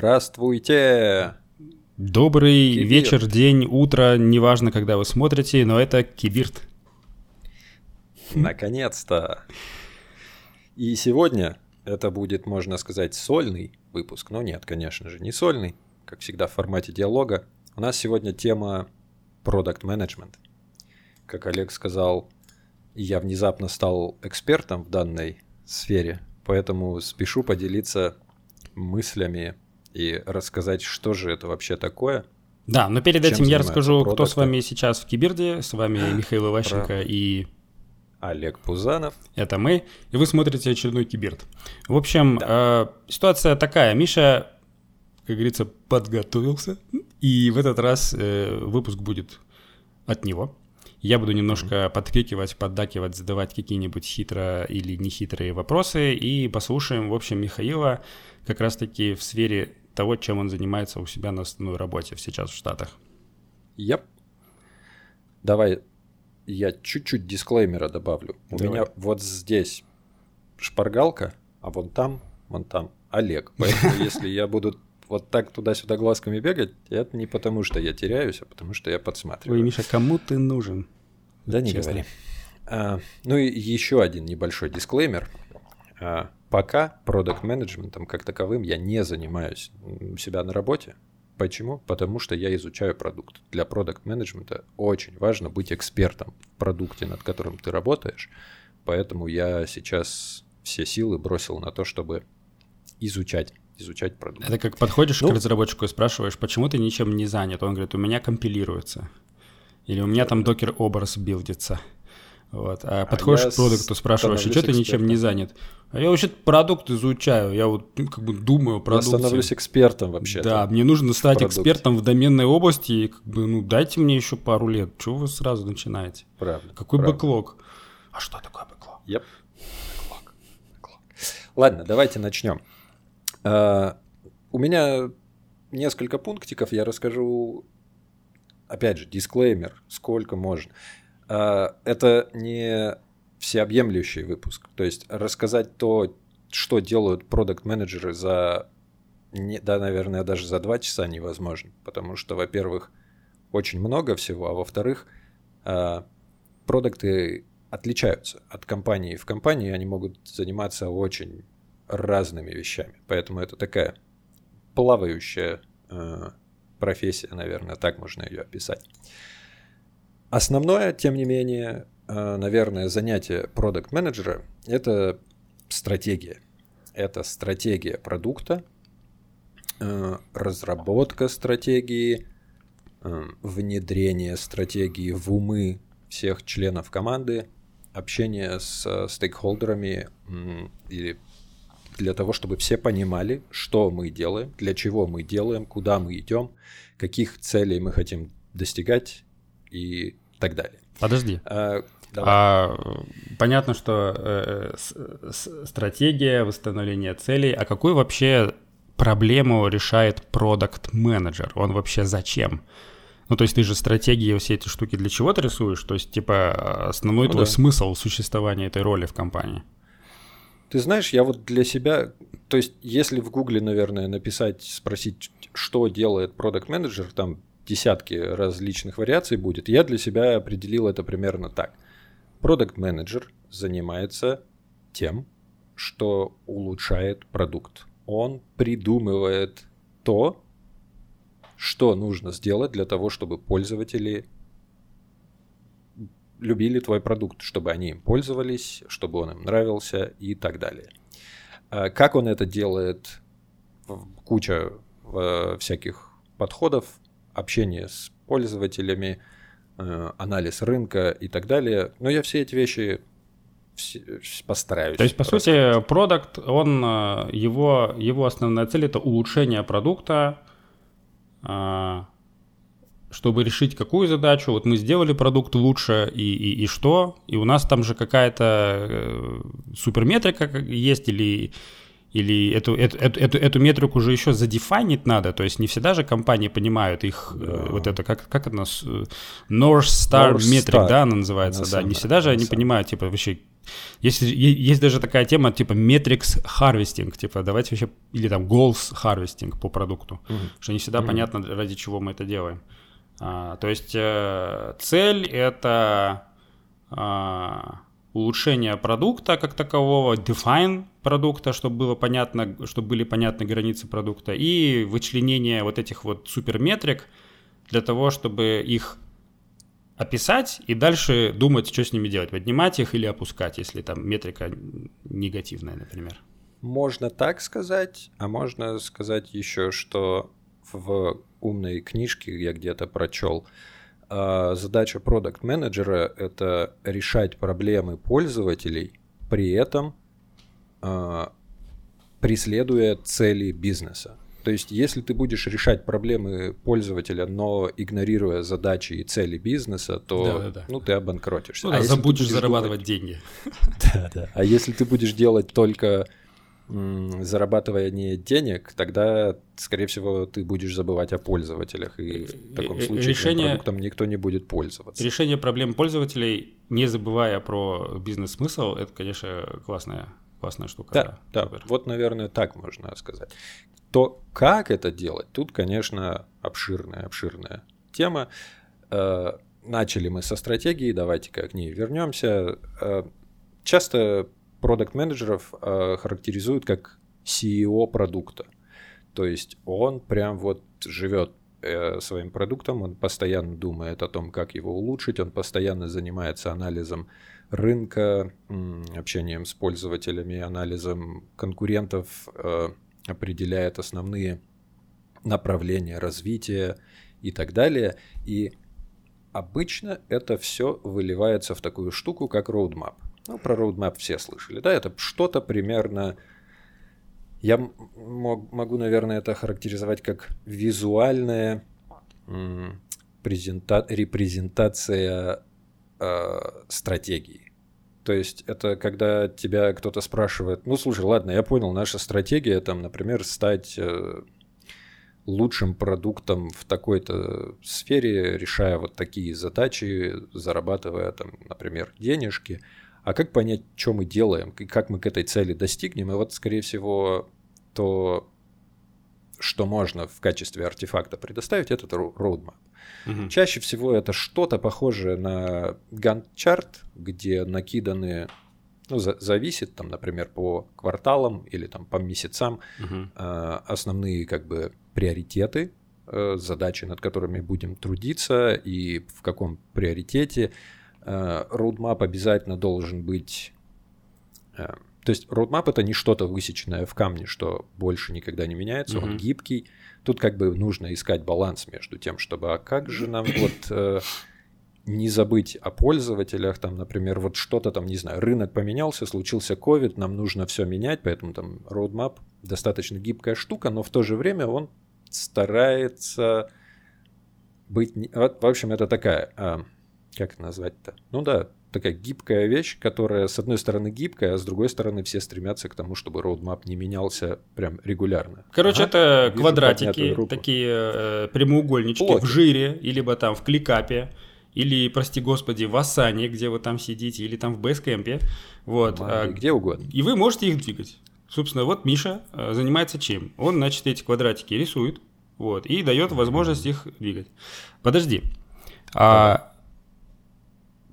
Здравствуйте! Добрый Кибирт. вечер, день, утро, неважно, когда вы смотрите, но это Кибирт. Наконец-то! И сегодня это будет, можно сказать, сольный выпуск, но нет, конечно же, не сольный, как всегда в формате диалога. У нас сегодня тема Product Management. Как Олег сказал, я внезапно стал экспертом в данной сфере, поэтому спешу поделиться мыслями и рассказать, что же это вообще такое. Да, но перед этим я расскажу, продукты. кто с вами сейчас в Кибирде. С вами Михаил Иващенко Про... и... Олег Пузанов. Это мы. И вы смотрите очередной Кибирд. В общем, да. э, ситуация такая. Миша, как говорится, подготовился. И в этот раз э, выпуск будет от него. Я буду немножко mm-hmm. подкрикивать, поддакивать, задавать какие-нибудь хитро или нехитрые вопросы. И послушаем, в общем, Михаила как раз-таки в сфере того, чем он занимается у себя на основной работе сейчас в Штатах. Yep. Давай я чуть-чуть дисклеймера добавлю. У Давай. меня вот здесь шпаргалка, а вон там, вон там Олег. Поэтому если я буду вот так туда-сюда глазками бегать, это не потому, что я теряюсь, а потому, что я подсматриваю. Ой, Миша, кому ты нужен? Да не говори. А, ну и еще один небольшой дисклеймер. А, пока продукт менеджментом как таковым я не занимаюсь у себя на работе. Почему? Потому что я изучаю продукт. Для продукт менеджмента очень важно быть экспертом в продукте, над которым ты работаешь. Поэтому я сейчас все силы бросил на то, чтобы изучать изучать продукт. Это как подходишь ну, к разработчику и спрашиваешь, почему ты ничем не занят? Он говорит, у меня компилируется. Или у меня там докер-образ билдится. Вот. А, а подходишь к продукту, спрашиваешь, а что ты ничем не занят? А я вообще продукт изучаю, я вот ну, как бы думаю о продукте. Я становлюсь экспертом вообще. Да, мне нужно стать экспертом в доменной области, и как бы, ну, дайте мне еще пару лет. Чего вы сразу начинаете? Правда. Какой правда. бэклог? А что такое бэклог? Yep. Бэклог. бэклог. Ладно, давайте начнем. Uh, у меня несколько пунктиков, я расскажу, опять же, дисклеймер, сколько можно. А, это не всеобъемлющий выпуск. То есть рассказать то, что делают продукт-менеджеры за, да, наверное, даже за два часа невозможно. Потому что, во-первых, очень много всего, а во-вторых, а, продукты отличаются от компании в компании, они могут заниматься очень разными вещами. Поэтому это такая плавающая а, профессия, наверное, так можно ее описать. Основное, тем не менее, э, наверное, занятие продукт менеджера это стратегия. Это стратегия продукта, э, разработка стратегии, э, внедрение стратегии в умы всех членов команды, общение с стейкхолдерами или для того, чтобы все понимали, что мы делаем, для чего мы делаем, куда мы идем, каких целей мы хотим достигать и так далее. Подожди. А, А, понятно, что э, с, с, стратегия восстановления целей, а какую вообще проблему решает продукт менеджер Он вообще зачем? Ну, то есть ты же стратегии, все эти штуки для чего ты рисуешь? То есть, типа, основной ну, твой да. смысл существования этой роли в компании? Ты знаешь, я вот для себя, то есть, если в Гугле, наверное, написать, спросить, что делает продукт менеджер там десятки различных вариаций будет. Я для себя определил это примерно так. Продукт менеджер занимается тем, что улучшает продукт. Он придумывает то, что нужно сделать для того, чтобы пользователи любили твой продукт, чтобы они им пользовались, чтобы он им нравился и так далее. А как он это делает? Куча всяких подходов общение с пользователями, э, анализ рынка и так далее. Но я все эти вещи постараюсь. То есть, по сути, продукт, он, э, его, его основная цель это улучшение продукта, э, чтобы решить какую задачу. Вот мы сделали продукт лучше, и, и, и что? И у нас там же какая-то суперметрика есть, или Или эту, эту, эту, эту, эту метрику уже еще задефайнить надо, то есть не всегда же компании понимают их, э, да. вот это, как, как это у нас, э, North Star North Metric, Star. да, она называется, на да, не всегда же они понимают, типа, вообще, есть, есть даже такая тема, типа, metrics harvesting, типа, давайте вообще, или там goals harvesting по продукту, mm-hmm. что не всегда mm-hmm. понятно, ради чего мы это делаем. А, то есть э, цель — это... А, улучшение продукта как такового, define продукта, чтобы было понятно, чтобы были понятны границы продукта, и вычленение вот этих вот суперметрик для того, чтобы их описать и дальше думать, что с ними делать, поднимать их или опускать, если там метрика негативная, например. Можно так сказать, а можно сказать еще, что в умной книжке я где-то прочел, а, задача продукт менеджера это решать проблемы пользователей, при этом а, преследуя цели бизнеса. То есть, если ты будешь решать проблемы пользователя, но игнорируя задачи и цели бизнеса, то да, да, да. ну ты обанкротишься. Ну, да, а забудешь зарабатывать делать... деньги. Да, да. А если ты будешь делать только зарабатывая не денег, тогда, скорее всего, ты будешь забывать о пользователях, и в таком э, э, случае решение, продуктом никто не будет пользоваться. Решение проблем пользователей, не забывая про бизнес-смысл, это, конечно, классная, классная штука. Да, да, да. вот, наверное, так можно сказать. То, как это делать, тут, конечно, обширная, обширная тема. Э, начали мы со стратегии, давайте-ка к ней вернемся. Часто продукт менеджеров э, характеризуют как CEO продукта. То есть он прям вот живет э, своим продуктом, он постоянно думает о том, как его улучшить, он постоянно занимается анализом рынка, общением с пользователями, анализом конкурентов, э, определяет основные направления развития и так далее. И обычно это все выливается в такую штуку, как roadmap – ну, про roadmap все слышали, да, это что-то примерно... Я мог, могу, наверное, это характеризовать как визуальная презента... репрезентация э, стратегии. То есть это когда тебя кто-то спрашивает, ну слушай, ладно, я понял, наша стратегия там, например, стать э, лучшим продуктом в такой-то сфере, решая вот такие задачи, зарабатывая там, например, денежки – а как понять, что мы делаем, и как мы к этой цели достигнем? И вот, скорее всего, то, что можно в качестве артефакта предоставить, это roadmap. Угу. Чаще всего это что-то похожее на Gantt-чарт, где накиданы, ну, за, зависит там, например, по кварталам или там по месяцам угу. э, основные как бы приоритеты, э, задачи, над которыми будем трудиться и в каком приоритете roadmap э, обязательно должен быть... Э, то есть roadmap это не что-то высеченное в камне, что больше никогда не меняется, mm-hmm. он гибкий. Тут как бы нужно искать баланс между тем, чтобы а как же нам вот э, не забыть о пользователях, там, например, вот что-то там, не знаю, рынок поменялся, случился COVID, нам нужно все менять, поэтому там roadmap достаточно гибкая штука, но в то же время он старается быть... В общем, это такая а, как это назвать-то? Ну да, такая гибкая вещь, которая с одной стороны гибкая, а с другой стороны все стремятся к тому, чтобы roadmap не менялся прям регулярно. Короче, ага, это квадратики, такие э, прямоугольнички Блоки. в жире, или либо там в кликапе, или, прости господи, в Асане, где вы там сидите, или там в Бейскэмпе. Вот. а, где угодно. И вы можете их двигать. Собственно, вот Миша э, занимается чем? Он, значит, эти квадратики рисует, вот, и дает возможность их двигать. Подожди. А,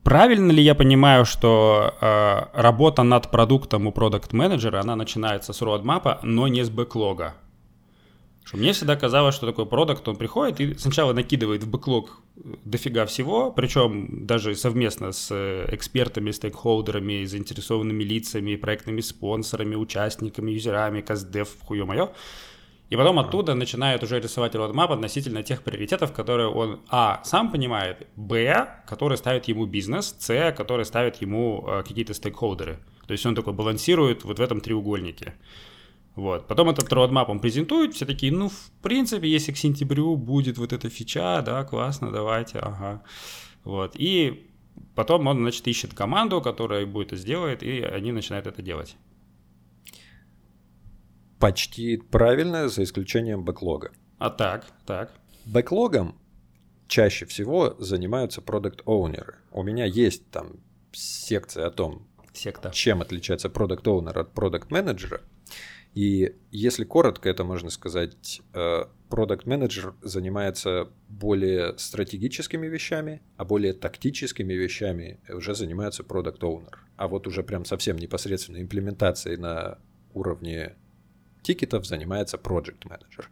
Правильно ли я понимаю, что э, работа над продуктом у продукт-менеджера, она начинается с роадмапа, но не с бэклога? Что мне всегда казалось, что такой продукт, он приходит и сначала накидывает в бэклог дофига всего, причем даже совместно с э, экспертами, стейкхолдерами, заинтересованными лицами, проектными спонсорами, участниками, юзерами, каздев, хуё моё. И потом оттуда начинает уже рисовать roadmap относительно тех приоритетов, которые он, а, сам понимает, б, который ставит ему бизнес, с, который ставит ему э, какие-то стейкхолдеры. То есть он такой балансирует вот в этом треугольнике. Вот. Потом этот roadmap он презентует, все такие, ну, в принципе, если к сентябрю будет вот эта фича, да, классно, давайте, ага. Вот. И потом он, значит, ищет команду, которая будет это сделает, и они начинают это делать. Почти правильно, за исключением бэклога. А так, так. Бэклогом чаще всего занимаются продукт-оунеры. У меня есть там секция о том, Секта. чем отличается продукт-оунер от продукт-менеджера. И если коротко, это можно сказать, продукт-менеджер занимается более стратегическими вещами, а более тактическими вещами уже занимается продукт-оунер. А вот уже прям совсем непосредственно имплементацией на уровне тикетов занимается project менеджер.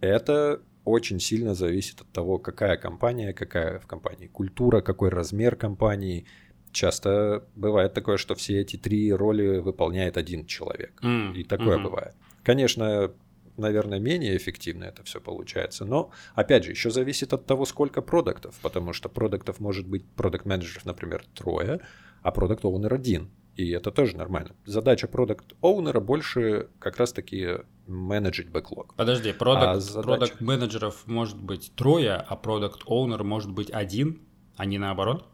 Это очень сильно зависит от того, какая компания, какая в компании культура, какой размер компании. Часто бывает такое, что все эти три роли выполняет один человек. Mm. И такое Мгм. бывает. Конечно, наверное, менее эффективно это все получается, но, опять же, еще зависит от того, сколько продуктов, потому что продуктов может быть, продукт-менеджеров, например, трое, а продукт-оунер один. И это тоже нормально. Задача продукт-оунера больше как раз-таки менеджить бэклог. Подожди, А продукт, продукт менеджеров может быть трое, а продукт оунер может быть один, а не наоборот?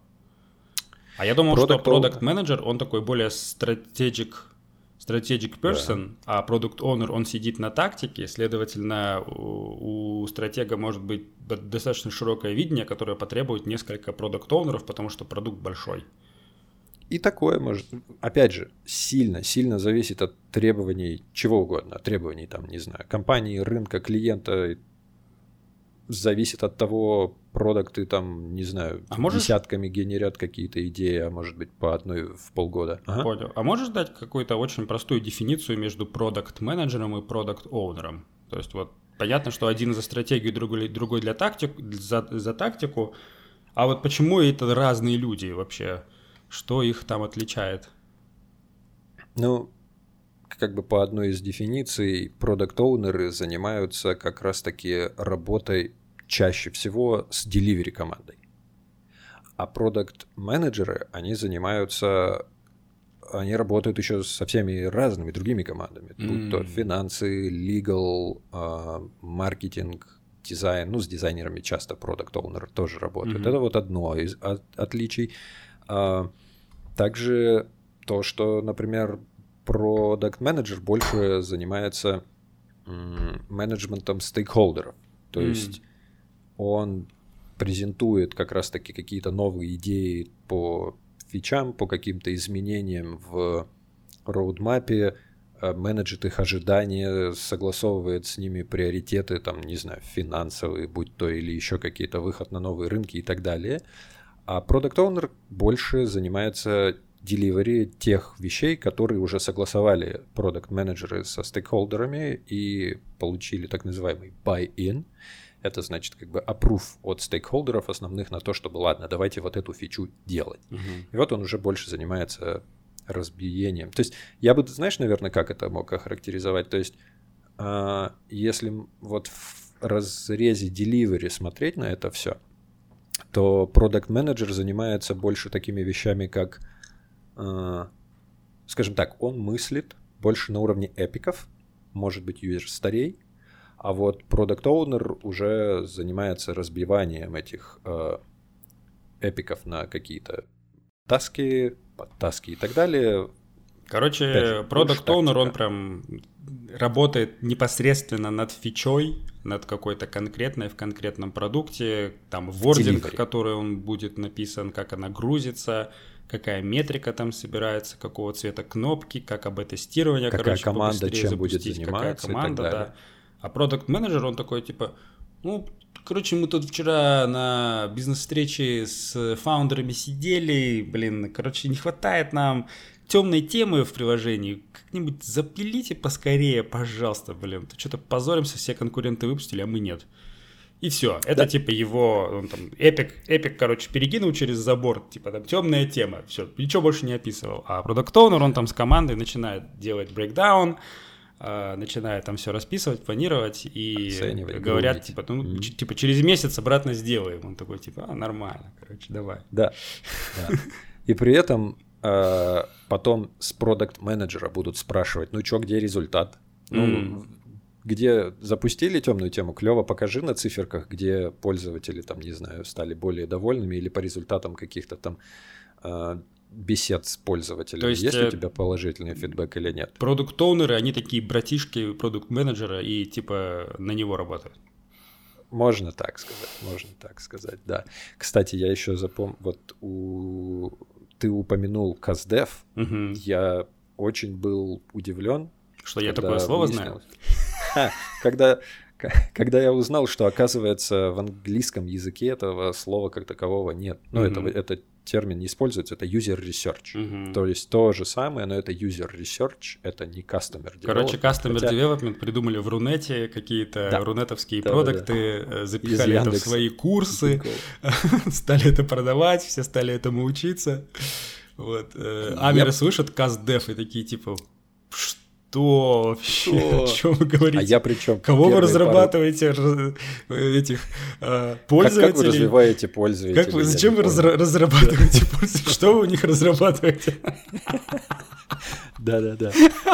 А я думал, что Product owner. продукт менеджер, он такой более strategic, strategic person, а продукт оунер, он сидит на тактике, следовательно, у, у стратега может быть достаточно широкое видение, которое потребует несколько продукт оунеров, потому что продукт большой. И такое может, опять же, сильно, сильно зависит от требований чего угодно, от требований там, не знаю, компании, рынка, клиента, зависит от того, продукты там, не знаю, А можешь- десятками генерят какие-то идеи, а может быть по одной в полгода. Ага. Понял. А можешь дать какую-то очень простую дефиницию между продукт менеджером и продукт оунером? То есть вот понятно, что один за стратегию, другой, другой для тактик, за, за тактику. А вот почему это разные люди вообще? Что их там отличает? Ну, как бы по одной из дефиниций, продукт-оунеры занимаются как раз-таки работой чаще всего с delivery командой. А продукт-менеджеры, они занимаются, они работают еще со всеми разными другими командами, будь то финансы, legal, а, маркетинг, дизайн. Ну, с дизайнерами часто продукт-оунер тоже работает. Мгм. Это вот одно из от- отличий. А, Также то, что, например, продукт менеджер больше занимается менеджментом стейкхолдеров. То М. есть он презентует как раз-таки какие-то новые идеи по фичам, по каким-то изменениям в роудмапе, э, менеджит их ожидания, согласовывает с ними приоритеты, там, не знаю, финансовые, будь то или еще какие-то выход на новые рынки и так далее. А Product Owner больше занимается деливери тех вещей, которые уже согласовали продукт менеджеры со стейкхолдерами и получили так называемый buy-in. Это значит как бы approve от стейкхолдеров основных на то, чтобы ладно, давайте вот эту фичу делать. И вот он уже больше занимается разбиением. То есть я бы, знаешь, наверное, как это мог охарактеризовать? То есть а, если вот в разрезе delivery смотреть на это все, то продукт менеджер занимается больше такими вещами, как, а, скажем так, он мыслит больше на уровне эпиков, может быть, юзер старей, а вот продукт оунер уже занимается разбиванием этих а, эпиков на какие-то таски, подтаски и так далее. Короче, продукт больше оунер, он тактика. прям работает непосредственно над фичой, над какой-то конкретной в конкретном продукте, там вординг, Delivery. который он будет написан, как она грузится, какая метрика там собирается, какого цвета кнопки, как об тестирование, Какая короче, команда чем будет заниматься и какая так команда, далее. да. А продукт менеджер он такой типа, ну, короче, мы тут вчера на бизнес-встрече с фаундерами сидели, блин, короче, не хватает нам темной темы в приложении. Как-нибудь запилите поскорее, пожалуйста, блин. То что-то позоримся, все конкуренты выпустили, а мы нет. И все. Это Да. типа его, он там, эпик, эпик, короче, перекинул через забор, типа там темная тема, все, ничего больше не описывал. А продукт оунер он там с командой начинает делать брейкдаун, а, начинает там все расписывать, планировать и Оценивать, говорят, грузить. типа, ну, Мгм. ч- типа, через месяц обратно сделаем. Он такой, типа, а, нормально, короче, давай. Да. И при этом э, потом с продукт менеджера будут спрашивать, ну чё, где результат? Ну, М. где запустили темную тему, клево покажи на циферках, где пользователи, там, не знаю, стали более довольными или по результатам каких-то там э, бесед с пользователями? То есть, есть э, у тебя положительный фидбэк или нет? Продукт-оунеры, они такие братишки продукт-менеджера и типа на него работают. Можно так сказать, можно так сказать, да. Кстати, я еще запомнил, вот у... ты упомянул Каздев, Мгм. я очень был удивлен, Что я такое слово знаю? выяснилось- Ха, когда, когда я узнал, что, оказывается, в английском языке этого слова как такового нет. Ну, это, Мгм. это термин не используется, это user research. Мгм. То есть то же самое, но это user research, это не customer Короче, development, Customer хотя- Development придумали в Рунете какие-то Да. рунетовские Да, да, продукты, э, запихали это в свои курсы, стали это продавать, все стали этому учиться. Вот. э, Амеры слышат CastDev и такие типа, что вообще, Что? о чем вы говорите? А я причем Кого вы разрабатываете р- этих э, Как, как вы пользователей? развиваете пользователей? Как вы, зачем вы разра- разрабатываете пользователей? Что вы у них разрабатываете? Да-да-да.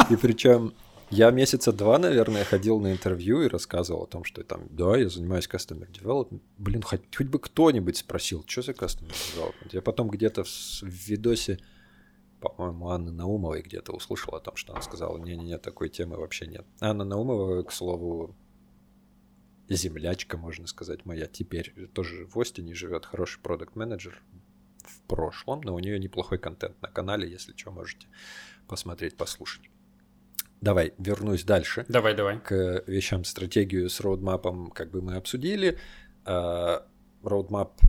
И причем я месяца два, наверное, ходил на интервью и рассказывал о том, что там, да, я занимаюсь customer development. Блин, хоть, хоть бы кто-нибудь спросил, что за customer development. Я потом где-то в видосе, по-моему, Анны Наумовой где-то услышал о том, что она сказала, не-не-не, такой темы вообще нет. Анна Наумова, к слову, землячка, можно сказать, моя теперь тоже в Остине живет, хороший продукт менеджер в прошлом, но у нее неплохой контент на канале, если что, можете посмотреть, послушать. Давай, вернусь дальше Давай, давай. к вещам. Стратегию с роудмапом как бы мы обсудили. А, Роудмап,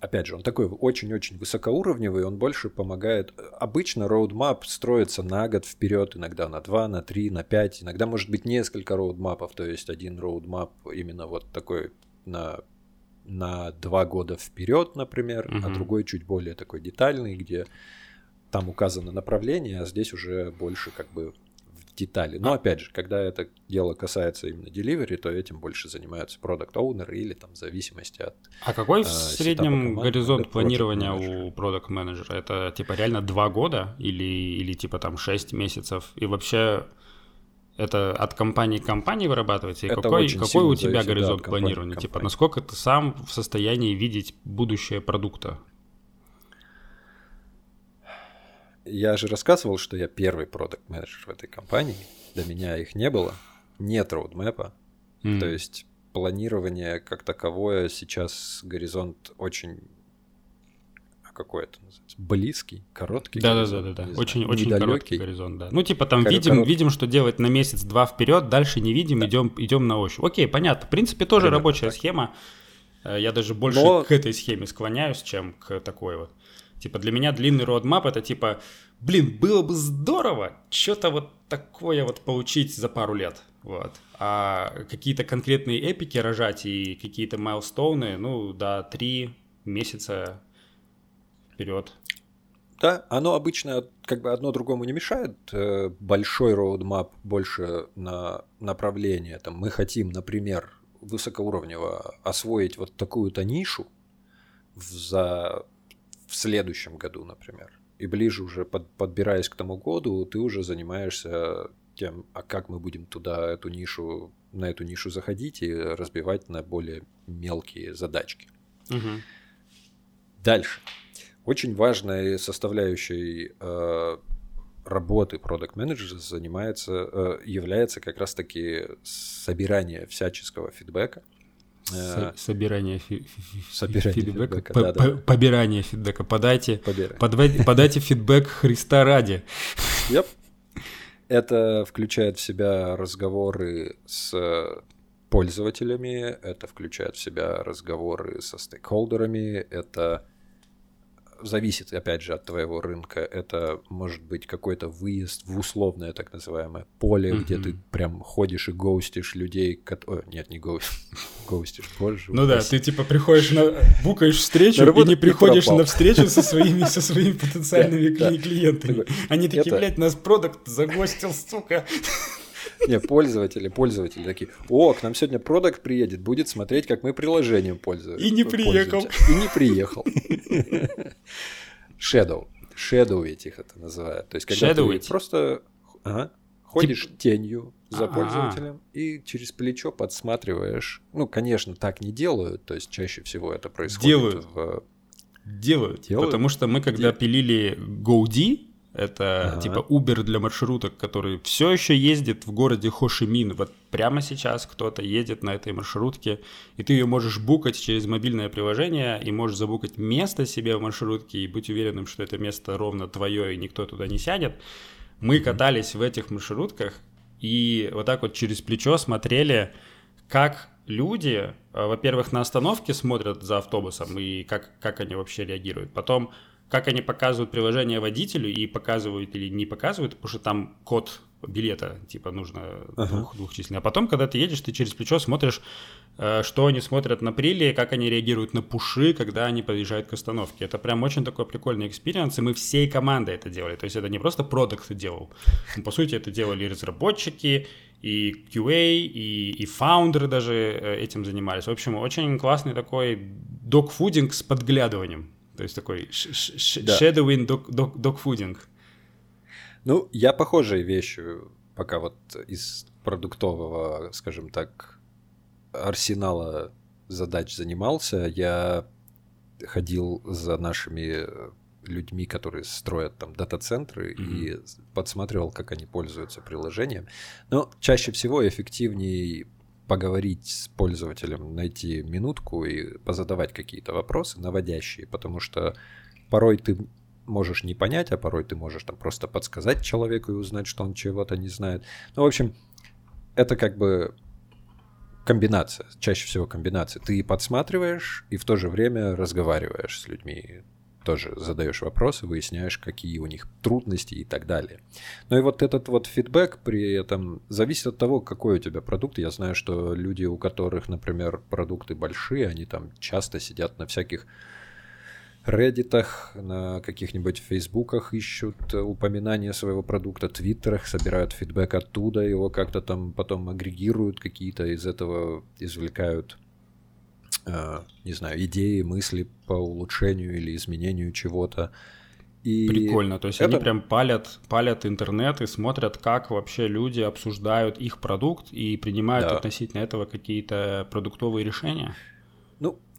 опять же, он такой очень-очень высокоуровневый, он больше помогает. Обычно роудмап строится на год вперед, иногда на 2, на 3, на 5, иногда может быть несколько роудмапов, то есть один роудмап именно вот такой на на два года вперед, например, а Мгм. другой чуть более такой детальный, где там указано направление, а здесь уже больше как бы детали. Но опять же, когда это дело касается именно delivery, то этим больше занимаются продукт оунеры или там в зависимости от... А какой в э, среднем команд, горизонт планирования у продукт менеджера? Это типа реально два года или, или типа там 6 месяцев? И вообще это от компании к компании вырабатывается? И Это какой, какой у тебя да, горизонт к планирования? Типа насколько ты сам в состоянии видеть будущее продукта? Я же рассказывал, что я первый продукт менеджер в этой компании. До меня их не было. Нет роудмэпа. М. То есть планирование как таковое сейчас горизонт очень... а Какой это называется? Близкий, короткий. Да, да, да, горизонт, да, да. не знаю, Очень, очень короткий горизонт, да. Ну, типа там Коро- видим, короткий. видим, что делать на месяц-два вперед, дальше не видим, идем, идем на ощупь. Окей, понятно. В принципе, тоже Примерно рабочая так. схема. Э, Я даже больше Но- к этой схеме склоняюсь, чем к такой вот. Типа для меня длинный роадмап это типа, блин, было бы здорово что-то вот такое вот получить за пару лет. Вот. А какие-то конкретные эпики рожать и какие-то майлстоуны, ну, да, три месяца вперед. Да, оно обычно как бы одно другому не мешает. Э, Большой роудмап больше на направление. Там, мы хотим, например, высокоуровнево освоить вот такую-то нишу за, в следующем году, например. И ближе уже под- подбираясь к тому году, ты уже занимаешься тем, а как мы будем туда эту нишу, на эту нишу заходить и разбивать на более мелкие задачки. Мгм. Дальше. Очень важной составляющей э, работы продукт менеджера занимается, э, является как раз-таки собирание всяческого фидбэка. Э, Со- Собирание фи- Собирание фидбэка. фидбэка, По- да-да. по- Побирание фидбэка. Подайте, подайте фидбэк Христа ради. Yep. Это включает в себя разговоры с пользователями, это включает в себя разговоры со стейкхолдерами, это зависит, опять же, от твоего рынка. Это может быть какой-то выезд в условное так называемое поле, где Мгм. ты прям ходишь и гоустишь людей. кот- О, нет, не гоустишь. Гоустишь, боже. Ну да, ты типа приходишь на... букаешь встречу и не приходишь на встречу со своими, со своими потенциальными клиентами. Они такие, блядь, нас продукт загостил, сука. Не, пользователи, пользователи такие, о, к нам сегодня продукт приедет, будет смотреть, как мы приложением пользуемся. И не приехал. И не приехал. Shadow. Shadow этих это называют. То есть, когда ты просто ага, ходишь тенью за пользователем и через плечо подсматриваешь. Ну, конечно, так не делают, то есть чаще всего это происходит Делают. в Делают. Делают? Потому что мы, когда Где? пилили GoD, это Ага. типа Uber для маршруток, который все еще ездит в городе Хошимин. Вот прямо сейчас кто-то едет на этой маршрутке, и ты ее можешь букать через мобильное приложение, и можешь забукать место себе в маршрутке, и быть уверенным, что это место ровно твое, и никто туда не сядет. Мы катались в этих маршрутках, и вот так вот через плечо смотрели, как люди, э, во-первых, на остановке смотрят за автобусом и как, как они вообще реагируют. Потом, как они показывают приложение водителю и показывают или не показывают, потому что там код билета, типа, нужно Ага. двух, двухчисленный. А потом, когда ты едешь, ты через плечо смотришь, э, что они смотрят на приле, как они реагируют на пуши, когда они подъезжают к остановке. Это прям очень такой прикольный experience, и мы всей командой это делали. То есть это не просто продукт делал. Ну, По сути, это делали и разработчики, и QA, и, и фаундеры даже э, этим занимались. В общем, очень классный такой докфудинг с подглядыванием. То есть такой Да. shadowing док- док- докфудинг. Ну, я похожей вещью пока вот из продуктового, скажем так, арсенала задач занимался. Я ходил за нашими людьми, которые строят там дата-центры, и подсматривал, как они пользуются приложением. Но чаще всего эффективнее поговорить с пользователем, найти минутку и позадавать какие-то вопросы наводящие, потому что порой ты можешь не понять, а порой ты можешь там просто подсказать человеку и узнать, что он чего-то не знает. Ну, в общем, это как бы комбинация, чаще всего комбинация. Ты подсматриваешь и в то же время разговариваешь с людьми, тоже задаешь вопросы, выясняешь, какие у них трудности и так далее. Ну и вот этот вот фидбэк при этом зависит от того, какой у тебя продукт. Я знаю, что люди, у которых, например, продукты большие, они там часто сидят на всяких Reddit'ах, на каких-нибудь фейсбуках ищут упоминания своего продукта, твиттерах, собирают фидбэк оттуда, его как-то там потом агрегируют какие-то, из этого извлекают, не знаю, идеи, мысли по улучшению или изменению чего-то. И Прикольно. То есть это- они прям палят, палят интернет и смотрят, как вообще люди обсуждают их продукт и принимают Да. относительно этого какие-то продуктовые решения.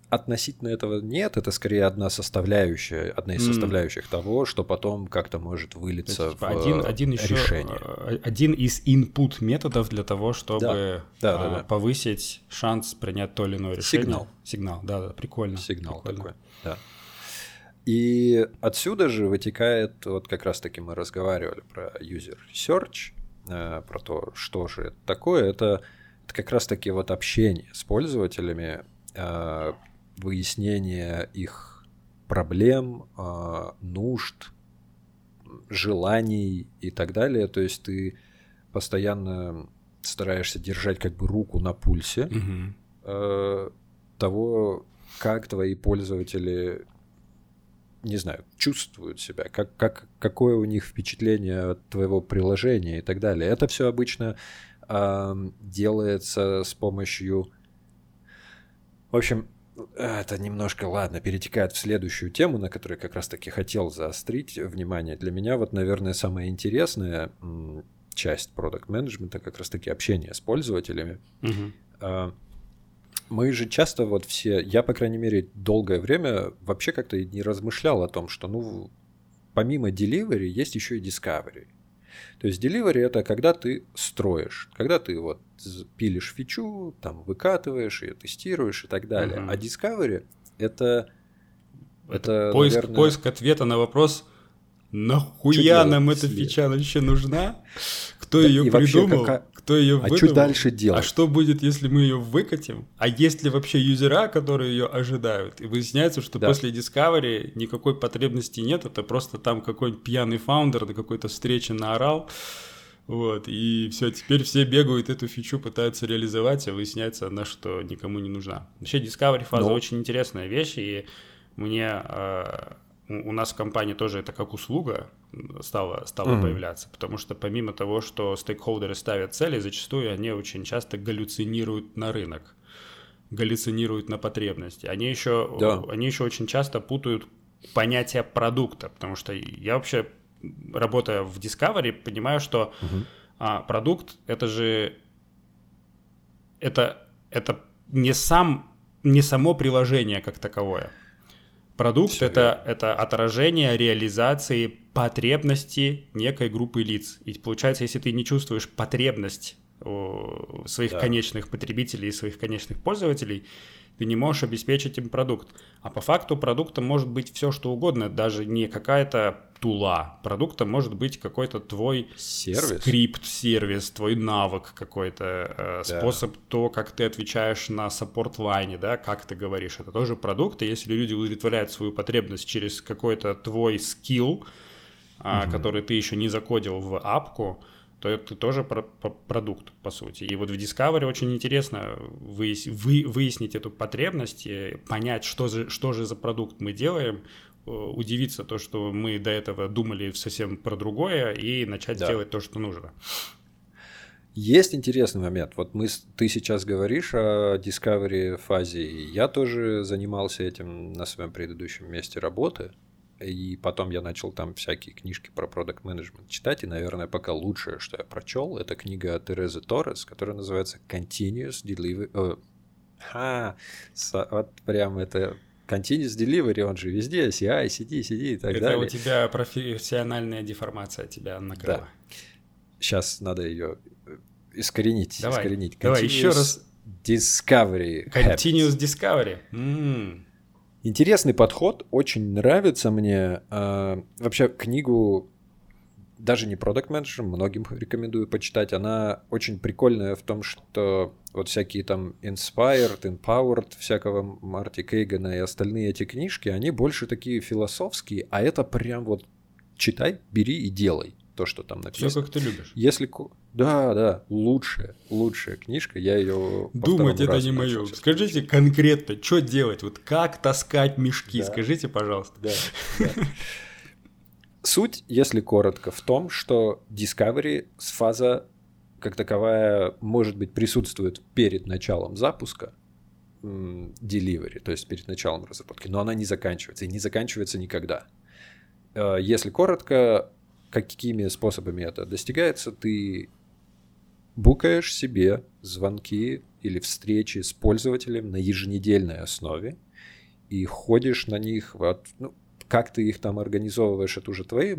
Относительно этого нет, это скорее одна составляющая, одна из М. составляющих того, что потом как-то может вылиться есть, типа, в один, э, один еще решение. один из input методов для того, чтобы Да, да, а, да. повысить шанс принять то или иное решение. Сигнал. Сигнал, да, да, прикольно. Сигнал прикольно. такой, да. И отсюда же вытекает, вот как раз-таки мы разговаривали про user research, э, про то, что же это такое. Это, это как раз-таки вот общение с пользователями, э, выяснение их проблем, э, нужд, желаний и так далее. То есть ты постоянно стараешься держать как бы руку на пульсе Мгм. э, того, как твои пользователи, не знаю, чувствуют себя, как, как, какое у них впечатление от твоего приложения и так далее. Это все обычно делается с помощью... В общем, это немножко, ладно, перетекает в следующую тему, на которой как раз-таки хотел заострить внимание. Для меня вот, наверное, самая интересная часть продукт менеджмента как раз-таки общение с пользователями. А, Мы же часто вот все, я, по крайней мере, долгое время вообще как-то не размышлял о том, что, ну, помимо delivery есть еще и discovery. То есть delivery это когда ты строишь, когда ты вот пилишь фичу, там выкатываешь ее, тестируешь и так далее. Мгм. А discovery это Это это, поиск, наверное, поиск ответа на вопрос, нахуя нам эта фича вообще нужна? Кто Да ее и вообще придумал? какая- Кто ее А выдумал? что дальше делать? А что будет, если мы ее выкатим? А есть ли вообще юзера, которые ее ожидают? И выясняется, что Да. после Discovery никакой потребности нет, это просто там какой-нибудь пьяный фаундер на какой-то встрече наорал. Вот, и все, теперь все бегают эту фичу, пытаются реализовать, а выясняется она, что никому не нужна. Вообще, Discovery фаза Но- очень интересная вещь, и мне э, у нас в компании тоже это как услуга стало, стало Мгм. появляться, потому что помимо того, что стейкхолдеры ставят цели, зачастую они очень часто галлюцинируют на рынок, галлюцинируют на потребности. Они еще, Да. они еще очень часто путают понятие продукта, потому что я вообще, работая в Discovery, понимаю, что Мгм. а, продукт это же это, это не сам не само приложение как таковое. Продукт это, это отражение реализации потребности некой группы лиц. И получается, если ты не чувствуешь потребность своих да. конечных потребителей и своих конечных пользователей, ты не можешь обеспечить им продукт. А по факту продуктом может быть все, что угодно, даже не какая-то тула. Продуктом может быть какой-то твой сервис. скрипт, сервис, твой навык какой-то, э, да. способ то, как ты отвечаешь на саппорт-лайне, да, как ты говоришь. Это тоже продукт, и если люди удовлетворяют свою потребность через какой-то твой скилл, угу. который ты еще не закодил в апку, то это тоже про, про продукт, по сути. И вот в Discovery очень интересно выяс, вы, выяснить эту потребность, понять, что же, что же за продукт мы делаем, э, удивиться то, что мы до этого думали совсем про другое, и начать да. делать то, что нужно. Есть интересный момент. Вот мы, ты сейчас говоришь о Discovery фазе, я тоже занимался этим на своем предыдущем месте работы. И потом я начал там всякие книжки про продукт менеджмент читать. И, наверное, пока лучшее, что я прочел, это книга Терезы Торрес, которая называется Continuous Delivery. О, ха, вот прям это Continuous Delivery, он же везде, CI, CD, CD и так это далее. Это у тебя профессиональная деформация тебя накрыла. Да. Сейчас надо ее э, искоренить. Давай, искоренить. давай еще раз. Discovery. Continuous habits. Discovery. Mm. Интересный подход, очень нравится мне. А, вообще книгу даже не продукт менеджер многим рекомендую почитать. Она очень прикольная в том, что вот всякие там Inspired, Empowered, всякого Марти Кейгана и остальные эти книжки, они больше такие философские, а это прям вот читай, бери и делай то, что там написано. Все, как ты любишь. Если... Да, да, лучшая, лучшая книжка, я ее Думать это не мое. Скажите конкретно, что делать, вот как таскать мешки, да. скажите, пожалуйста. Да, да. Суть, если коротко, в том, что Discovery с фаза как таковая, может быть, присутствует перед началом запуска, delivery, то есть перед началом разработки, но она не заканчивается, и не заканчивается никогда. Э, если коротко, какими способами это достигается, ты букаешь себе звонки или встречи с пользователем на еженедельной основе и ходишь на них, вот, ну, как ты их там организовываешь, это уже твои,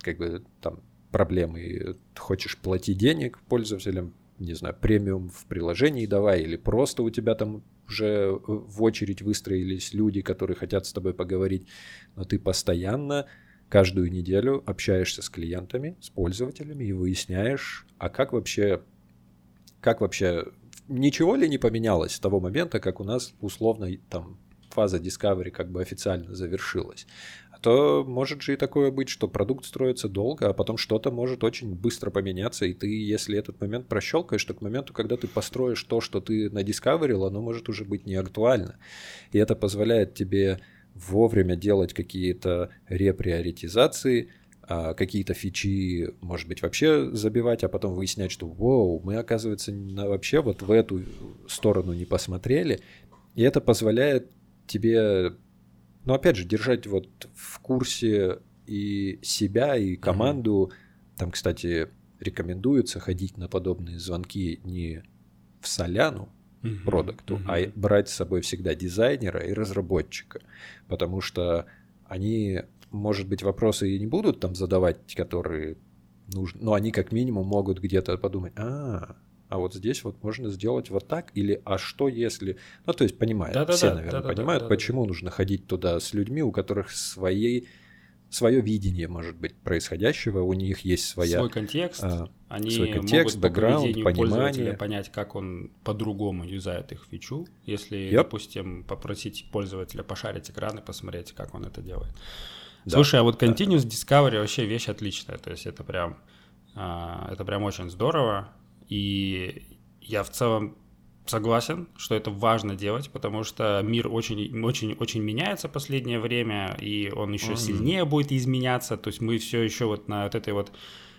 как бы, там, проблемы. Хочешь платить денег пользователям, не знаю, премиум в приложении давай, или просто у тебя там уже в очередь выстроились люди, которые хотят с тобой поговорить, но ты постоянно каждую неделю общаешься с клиентами, с пользователями и выясняешь, а как вообще, как вообще, ничего ли не поменялось с того момента, как у нас условно там фаза Discovery как бы официально завершилась. А то может же и такое быть, что продукт строится долго, а потом что-то может очень быстро поменяться, и ты, если этот момент прощелкаешь, то к моменту, когда ты построишь то, что ты на Discovery, оно может уже быть не актуально. И это позволяет тебе вовремя делать какие-то реприоритизации, а какие-то фичи, может быть, вообще забивать, а потом выяснять, что, вау, мы, оказывается, вообще вот в эту сторону не посмотрели. И это позволяет тебе, ну, опять же, держать вот в курсе и себя, и команду. Mm-hmm. Там, кстати, рекомендуется ходить на подобные звонки не в соляну, mm-hmm. продукту, mm-hmm. а брать с собой всегда дизайнера и разработчика, потому что они, может быть, вопросы и не будут там задавать, которые нужны, но они как минимум могут где-то подумать, а, а вот здесь вот можно сделать вот так, или а что если... Ну, то есть понимают, да, все, да, наверное, да, понимают, да, да, почему да. нужно ходить туда с людьми, у которых своей свое видение, может быть, происходящего, у них есть своя... Свой контекст, а, они свой контекст, могут бэкграунд, по понимание. понять, как он по-другому юзает их фичу, если, yep. допустим, попросить пользователя пошарить экран и посмотреть, как он это делает. Да. Слушай, а вот Continuous Discovery вообще вещь отличная, то есть это прям, а, это прям очень здорово, и я в целом согласен, что это важно делать, потому что мир очень, очень, очень меняется в последнее время, и он еще mm-hmm. сильнее будет изменяться. То есть мы все еще вот на вот этой вот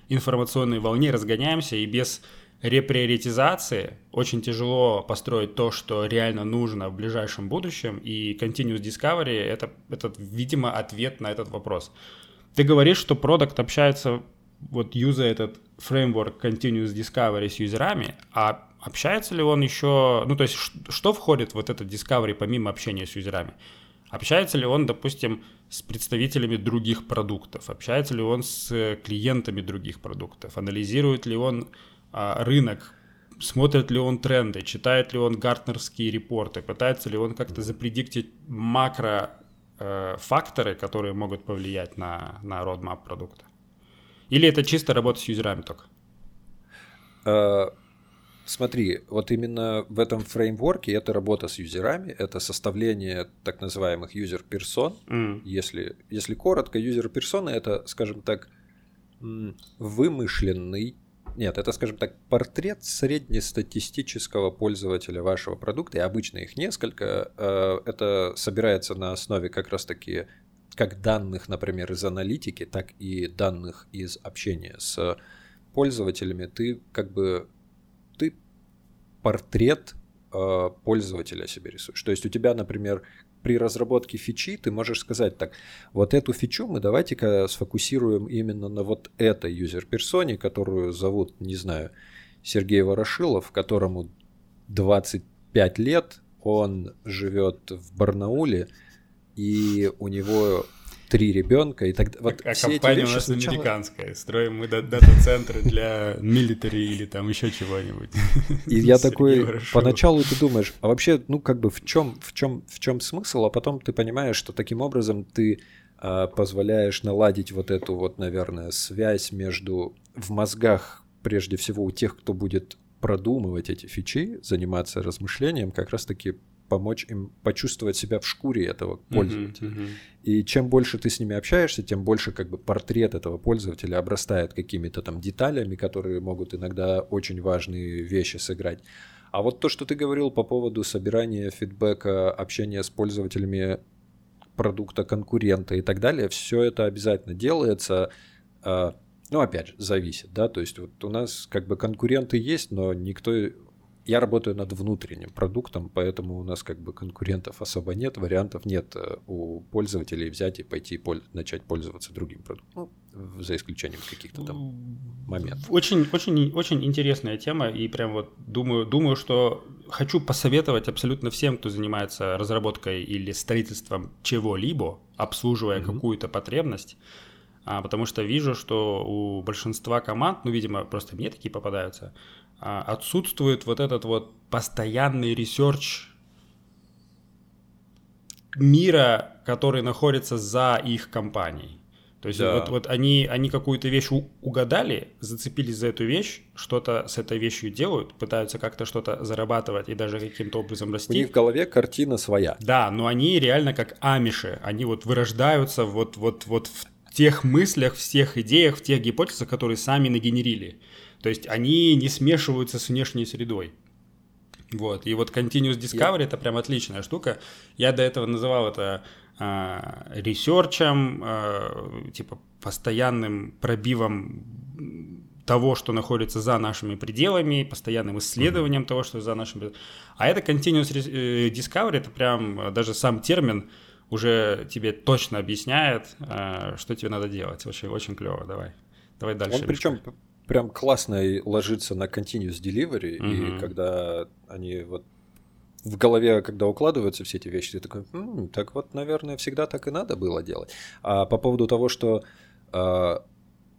информационной волне разгоняемся, и без реприоритизации очень тяжело построить то, что реально нужно в ближайшем будущем, и Continuous Discovery это, — это, видимо, ответ на этот вопрос. Ты говоришь, что продукт общается, вот юзая этот фреймворк Continuous Discovery с юзерами, а общается ли он еще, ну то есть что входит в вот этот Discovery помимо общения с юзерами? Общается ли он, допустим, с представителями других продуктов? Общается ли он с клиентами других продуктов? Анализирует ли он а, рынок? Смотрит ли он тренды? Читает ли он гартнерские репорты? Пытается ли он как-то запредиктить макро э, факторы, которые могут повлиять на, на roadmap продукта? Или это чисто работа с юзерами только? Смотри, вот именно в этом фреймворке это работа с юзерами, это составление так называемых юзер-персон. Mm. Если, если коротко, юзер-персоны это, скажем так, вымышленный, нет, это, скажем так, портрет среднестатистического пользователя вашего продукта, и обычно их несколько. Э, это собирается на основе как раз-таки как данных, например, из аналитики, так и данных из общения с пользователями. Ты как бы портрет э, пользователя себе рисуешь. То есть у тебя, например, при разработке фичи ты можешь сказать так, вот эту фичу мы давайте-ка сфокусируем именно на вот этой юзер-персоне, которую зовут, не знаю, Сергей Ворошилов, которому 25 лет, он живет в Барнауле, и у него три ребенка и так вот а, а компания у нас сначала... американская. Строим мы дата-центры для милитари или там еще чего-нибудь. И я такой поначалу ты думаешь а вообще ну как бы в чем в чем в чем смысл? А потом ты понимаешь что таким образом ты а, позволяешь наладить вот эту вот наверное связь между в мозгах прежде всего у тех кто будет продумывать эти фичи заниматься размышлением как раз таки помочь им почувствовать себя в шкуре этого пользователя. Uh-huh, uh-huh. И чем больше ты с ними общаешься, тем больше как бы портрет этого пользователя обрастает какими-то там деталями, которые могут иногда очень важные вещи сыграть. А вот то, что ты говорил по поводу собирания фидбэка, общения с пользователями продукта конкурента и так далее, все это обязательно делается. А, ну, опять же, зависит, да, то есть вот у нас как бы конкуренты есть, но никто я работаю над внутренним продуктом, поэтому у нас как бы конкурентов особо нет, вариантов нет э, у пользователей взять и пойти начать пользоваться другим продуктом, ну, за исключением каких-то там моментов. Очень, очень, очень интересная тема, и прям вот думаю, думаю, что хочу посоветовать абсолютно всем, кто занимается разработкой или строительством чего-либо, обслуживая mm-hmm. какую-то потребность, а, потому что вижу, что у большинства команд, ну, видимо, просто мне такие попадаются, отсутствует вот этот вот постоянный research мира, который находится за их компанией. То есть да. вот, вот они, они какую-то вещь угадали, зацепились за эту вещь, что-то с этой вещью делают, пытаются как-то что-то зарабатывать и даже каким-то образом расти. У них в голове картина своя. Да, но они реально как амиши, они вот вырождаются вот, вот, вот в тех мыслях, в тех идеях, в тех гипотезах, которые сами нагенерили. То есть они не смешиваются с внешней средой. Вот. И вот Continuous Discovery yeah. это прям отличная штука. Я до этого называл это э, ресерчем, э, типа постоянным пробивом того, что находится за нашими пределами, постоянным исследованием mm-hmm. того, что за нашими А это Continuous э, Discovery, это прям э, даже сам термин уже тебе точно объясняет, э, что тебе надо делать. Очень, очень клево, давай. Давай дальше. Он причем прям классно ложится на continuous delivery, mm-hmm. и когда они вот в голове, когда укладываются все эти вещи, ты такой, м-м, так вот, наверное, всегда так и надо было делать. А по поводу того, что а,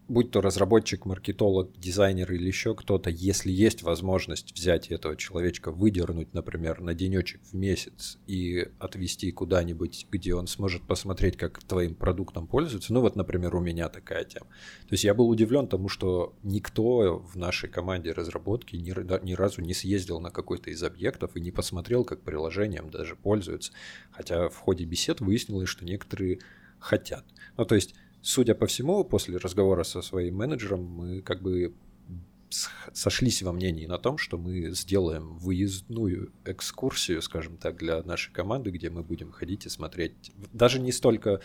будь то разработчик, маркетолог, дизайнер или еще кто-то, если есть возможность взять этого человечка, выдернуть, например, на денечек в месяц и отвезти куда-нибудь, где он сможет посмотреть, как твоим продуктом пользуются, ну вот, например, у меня такая тема. То есть я был удивлен тому, что никто в нашей команде разработки ни, ни разу не съездил на какой-то из объектов и не посмотрел, как приложением даже пользуются. Хотя в ходе бесед выяснилось, что некоторые хотят. Ну, то есть судя по всему, после разговора со своим менеджером мы как бы сошлись во мнении на том, что мы сделаем выездную экскурсию, скажем так, для нашей команды, где мы будем ходить и смотреть. Даже не столько...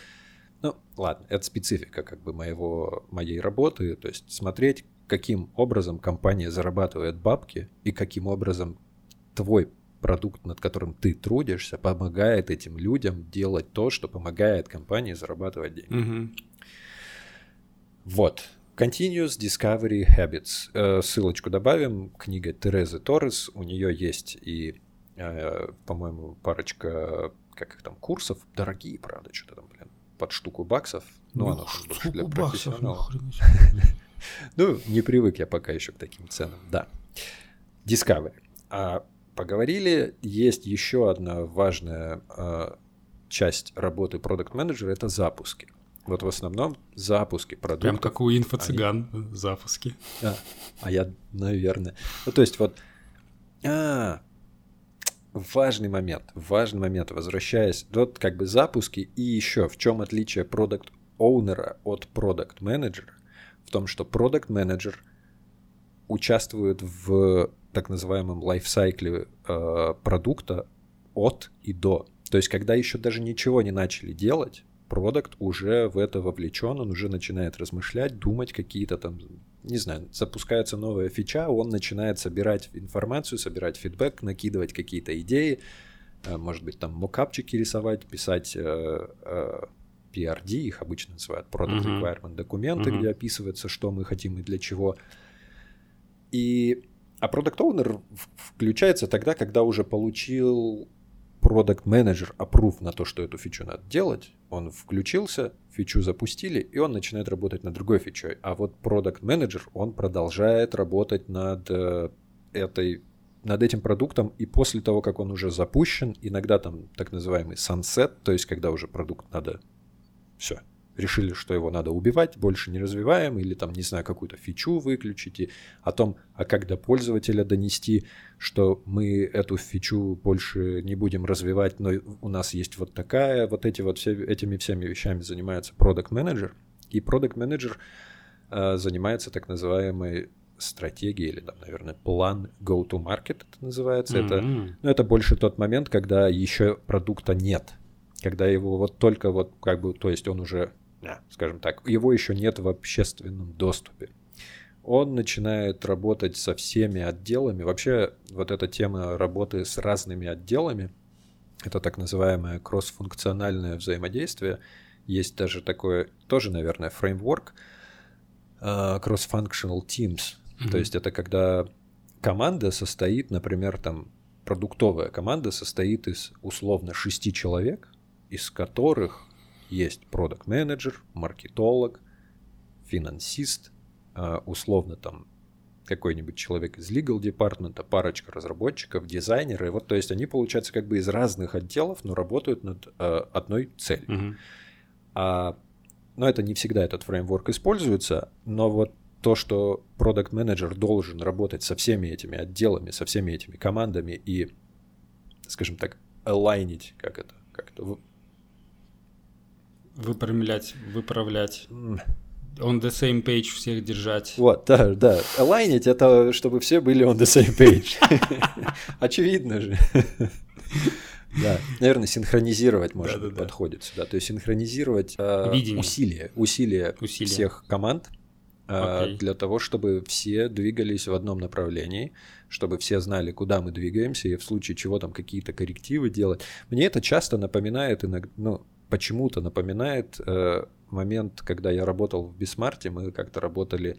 Ну, ладно, это специфика как бы моего, моей работы, то есть смотреть, каким образом компания зарабатывает бабки и каким образом твой продукт, над которым ты трудишься, помогает этим людям делать то, что помогает компании зарабатывать деньги. Угу. Вот. Continuous Discovery Habits. Э, ссылочку добавим. Книга Терезы Торрес. У нее есть и, э, по-моему, парочка как их там, курсов, дорогие, правда, что-то там, блин, под штуку баксов. Ну, Ну, оно больше для профессионалов. Ну, не привык я пока еще к таким ценам, да. Discovery. А поговорили, есть еще одна важная а, часть работы продукт менеджера это запуски. Вот в основном запуски продуктов. Прям как у инфо-цыган запуски. А, а я, наверное. Ну, то есть вот... А, важный момент, важный момент, возвращаясь, вот как бы запуски и еще в чем отличие продукт оунера от продукт менеджера в том, что продукт менеджер участвует в так называемом лайфсайкле э, продукта от и до. То есть, когда еще даже ничего не начали делать, продукт уже в это вовлечен, он уже начинает размышлять, думать какие-то там, не знаю, запускается новая фича, он начинает собирать информацию, собирать фидбэк, накидывать какие-то идеи, э, может быть, там мокапчики рисовать, писать э, э, PRD, их обычно называют Product Мгм. Requirement документы, Мгм. где описывается, что мы хотим и для чего. И, а Owner в- включается тогда, когда уже получил Product Manager approve на то, что эту фичу надо делать, он включился, фичу запустили, и он начинает работать над другой фичой. А вот Product Manager, он продолжает работать над э, этой над этим продуктом, и после того, как он уже запущен, иногда там так называемый sunset, то есть когда уже продукт надо все, решили, что его надо убивать, больше не развиваем, или там, не знаю, какую-то фичу выключить, и о том, а как до пользователя донести, что мы эту фичу больше не будем развивать, но у нас есть вот такая, вот эти вот все, этими всеми вещами занимается продукт менеджер и продукт менеджер занимается так называемой стратегией или там, наверное, план go-to-market это называется. Это, М-м. ну, это больше тот момент, когда еще продукта нет, когда его вот только вот как бы, то есть он уже, скажем так, его еще нет в общественном доступе. Он начинает работать со всеми отделами. Вообще вот эта тема работы с разными отделами, это так называемое кроссфункциональное взаимодействие. Есть даже такое, тоже, наверное, фреймворк э, cross-functional teams. То есть это когда команда состоит, например, там продуктовая команда состоит из условно шести человек, из которых есть продукт менеджер маркетолог, финансист, э, условно там какой-нибудь человек из legal департмента, парочка разработчиков, дизайнеры. Вот, то есть они, получается, как бы из разных отделов, но работают над э, одной целью. Мгм. А, но это не всегда этот фреймворк используется, но вот то, что продукт менеджер должен работать со всеми этими отделами, со всеми этими командами и, скажем так, алайнить, как это, как это, Выпрямлять, выправлять. On the same page всех держать. вот, да, да, алайнить это, чтобы все были on the same page. Очевидно же. Да, наверное, синхронизировать, может быть, подходит сюда. То есть синхронизировать э, усилия, усилия всех команд э, для того, чтобы все двигались в одном направлении, чтобы все знали, куда мы двигаемся, и в случае чего там какие-то коррективы делать. Мне это часто напоминает, иногда, ну, почему-то напоминает э, момент, когда я работал в Бисмарте, мы как-то работали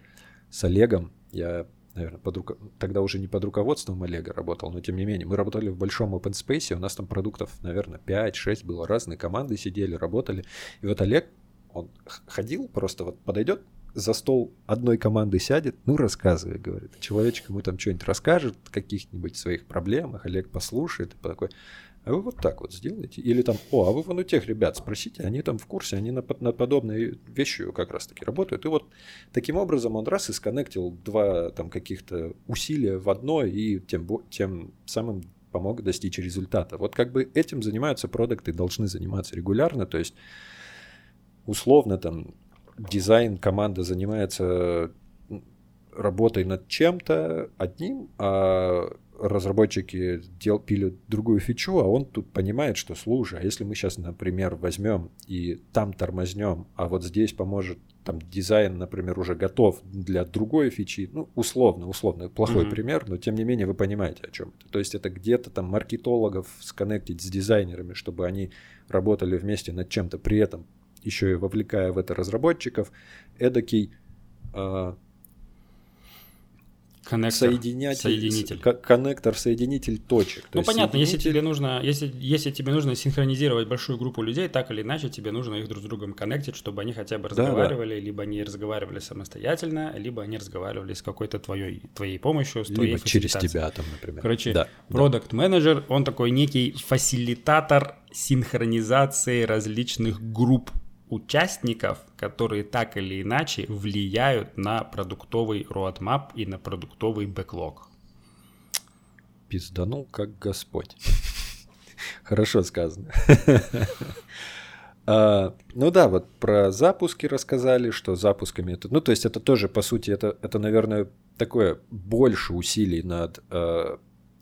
с Олегом, я, наверное, под руко- тогда уже не под руководством Олега работал, но тем не менее, мы работали в большом open space, у нас там продуктов, наверное, 5-6 было, разные команды сидели, работали, и вот Олег, он ходил, просто вот подойдет, за стол одной команды сядет, ну, рассказывай, говорит. Человечек ему там что-нибудь расскажет, каких-нибудь своих проблемах, Олег послушает, и такой, а вы вот так вот сделаете. Или там, о, а вы вон у тех ребят спросите, они там в курсе, они над, над подобной вещью как раз-таки работают. И вот таким образом он раз и сконнектил два там каких-то усилия в одно, и тем, тем самым помог достичь результата. Вот как бы этим занимаются продукты, должны заниматься регулярно, то есть условно там дизайн команда занимается работой над чем-то одним, а разработчики дел, пилят другую фичу, а он тут понимает, что слушай, а если мы сейчас, например, возьмем и там тормознем, а вот здесь поможет там дизайн, например, уже готов для другой фичи, ну, условно, условно, плохой Мгм. пример, но тем не менее вы понимаете, о чем это. То есть это где-то там маркетологов сконнектить с дизайнерами, чтобы они работали вместе над чем-то, при этом еще и вовлекая в это разработчиков, эдакий а, Коннектор, соединять соединитель. ко- коннектор, соединитель точек. То Ну понятно, если соединитель- тебе нужно, если, если тебе нужно синхронизировать большую группу людей, так или иначе тебе нужно их друг с другом коннектить, чтобы они хотя бы Да, да. разговаривали, либо они разговаривали самостоятельно, либо они разговаривали с какой-то твоей, твоей помощью, с твоей либо через тебя там, например. Короче, да. продукт менеджер он такой некий фасилитатор синхронизации различных групп участников, которые так или иначе влияют на продуктовый roadmap и на продуктовый бэклог. Пизданул, как Господь. Хорошо сказано. А, Ну да, вот про запуски рассказали, что запусками это... Ну, то есть это тоже, по сути, это, это наверное, такое больше усилий над э,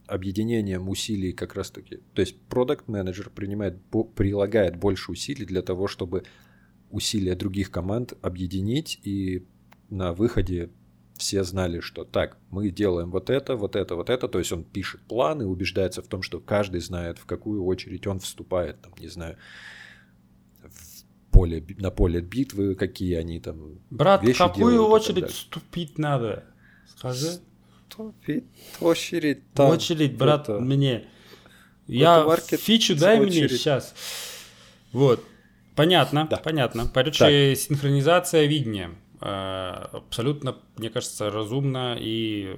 объединением усилий как раз-таки. То есть продукт менеджер принимает, прилагает больше усилий для того, чтобы усилия других команд объединить и на выходе все знали, что так, мы делаем вот это, вот это, вот это. То есть он пишет план и убеждается в том, что каждый знает, в какую очередь он вступает, там, не знаю, в поле, на поле битвы, какие они там Брат, в вещи какую делают очередь вступить надо? Скажи. Вступить в очередь там. очередь, брат, это- мне. Я фичу дай мне очередь. сейчас. Вот. Понятно, Да. понятно. Короче, синхронизация видения. Э, Абсолютно, мне кажется, разумно и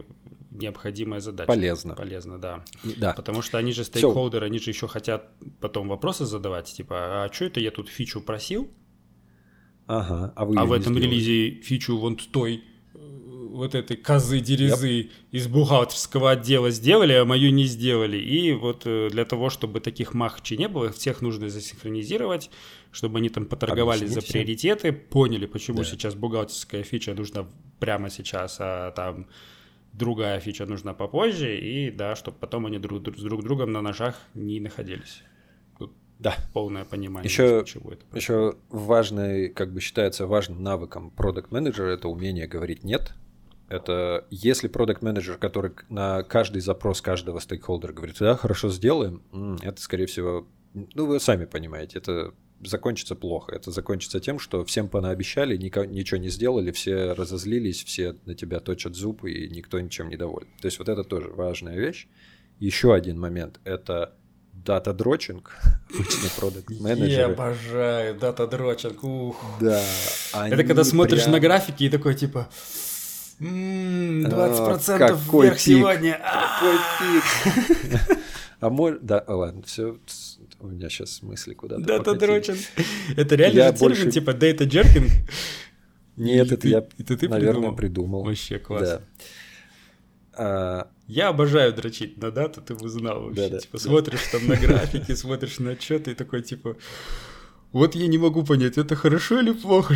необходимая задача. Полезно. Полезно, да. Да. Потому что они же стейкхолдеры, они же еще хотят потом вопросы задавать, типа, а что это я тут фичу просил, Ага. А вы а в этом сделали. релизе фичу вон той вот этой козы дерезы из бухгалтерского отдела сделали, а мою не сделали. И вот э, для того, чтобы таких махчей не было, всех нужно засинхронизировать, чтобы они там поторговали за всем. приоритеты, поняли, почему Да. сейчас бухгалтерская фича нужна прямо сейчас, а там другая фича нужна попозже, и да, чтобы потом они друг, друг с друг другом на ножах не находились. Тут Да. полное понимание, Ещё- чего это. Еще важный, как бы считается важным навыком продукт менеджера это умение говорить нет. Это если продукт менеджер, который на каждый запрос каждого стейкхолдера говорит, да, хорошо сделаем, это скорее всего, ну вы сами понимаете, это закончится плохо. Это закончится тем, что всем понаобещали, ника- ничего не сделали, все разозлились, все на тебя точат зуб, и никто ничем не доволен. То есть вот это тоже важная вещь. Еще один момент – это дата-дрочинг. Обычно продукт Я менеджеры обожаю дата-дрочинг, ух. да. Это когда смотришь прям- на графики и такой типа «М, 20% какой вверх пик. сегодня. а, Какой пик. А может... Да, ладно, все. У меня сейчас мысли куда-то Дата дрочинг. Это реально же термин, типа дата джеркинг. Нет, это я, это ты наверное, придумал? Вообще класс. А, Я обожаю дрочить на дату, ты бы знал вообще. Типа да. смотришь там на графики, смотришь на отчеты и такой типа вот я не могу понять, это хорошо или плохо.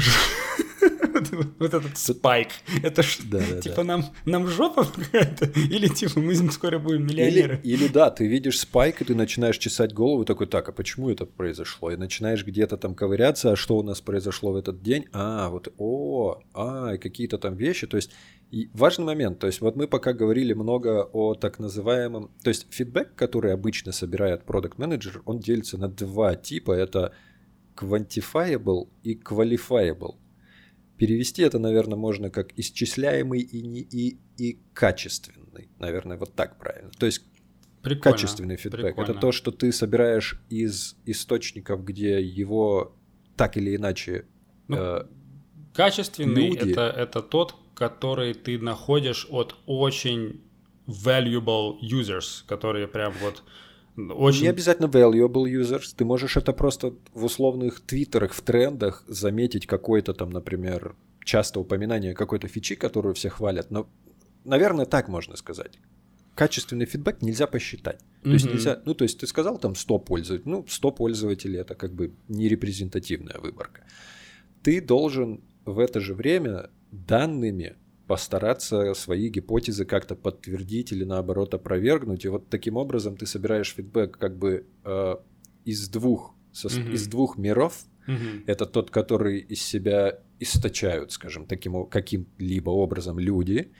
Вот- этот спайк, это ж Да-да-да. типа нам нам жопа какая-то или типа мы скоро будем Или, миллионеры. или да, ты видишь спайк, и ты начинаешь чесать голову, такой, так, а почему это произошло? И начинаешь где-то там ковыряться, а что у нас произошло в этот день? А, вот, о, а, какие-то там вещи. То есть, и важный момент, то есть, вот мы пока говорили много о так называемом... То есть, фидбэк, который обычно собирает продукт менеджер он делится на два типа. Это quantifiable и qualifiable. Перевести это, наверное, можно как исчисляемый и, не, и, и качественный. Наверное, вот так правильно. То есть Прикольно, качественный фидбэк. прикольно. Это то, что ты собираешь из источников, где его так или иначе... Ну, э, Качественный люди- это, это тот, который ты находишь от очень valuable users, которые прям вот очень... Не обязательно valuable users. Ты можешь это просто в условных твиттерах, в трендах заметить какое-то там, например, часто упоминание какой-то фичи, которую все хвалят. Но, наверное, так можно сказать. Качественный фидбэк нельзя посчитать. То есть нельзя, ну то есть ты сказал там 100 пользователей, ну 100 пользователей это как бы не репрезентативная выборка. Ты должен в это же время данными постараться свои гипотезы как-то подтвердить или наоборот опровергнуть. И вот таким образом ты собираешь фидбэк как бы э, из двух со- Мгм. из двух миров. Мгм. Это тот, который из себя источают, скажем, таким каким-либо образом люди,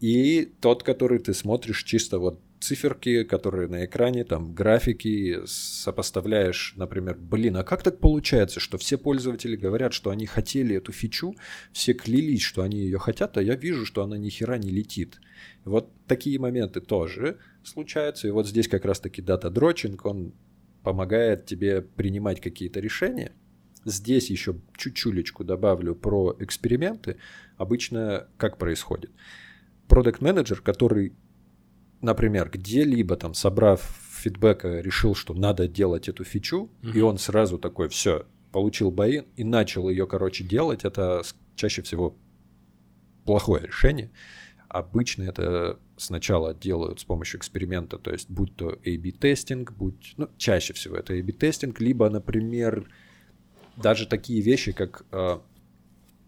и тот, который ты смотришь чисто вот циферки, которые на экране, там графики, сопоставляешь, например, блин, а как так получается, что все пользователи говорят, что они хотели эту фичу, все клялись, что они ее хотят, а я вижу, что она ни хера не летит. Вот такие моменты тоже случаются, и вот здесь как раз-таки дата-дрочинг, он помогает тебе принимать какие-то решения. Здесь еще чуть-чулечку добавлю про эксперименты. Обычно как происходит? Продукт менеджер который например, где-либо там, собрав фидбэка, решил, что надо делать эту фичу, mm-hmm. и он сразу такой, все, получил бои и начал ее, короче, делать, это чаще всего плохое решение. Обычно это сначала делают с помощью эксперимента, то есть будь то A-B тестинг, будь, ну, чаще всего это A-B тестинг, либо, например, даже такие вещи, как э,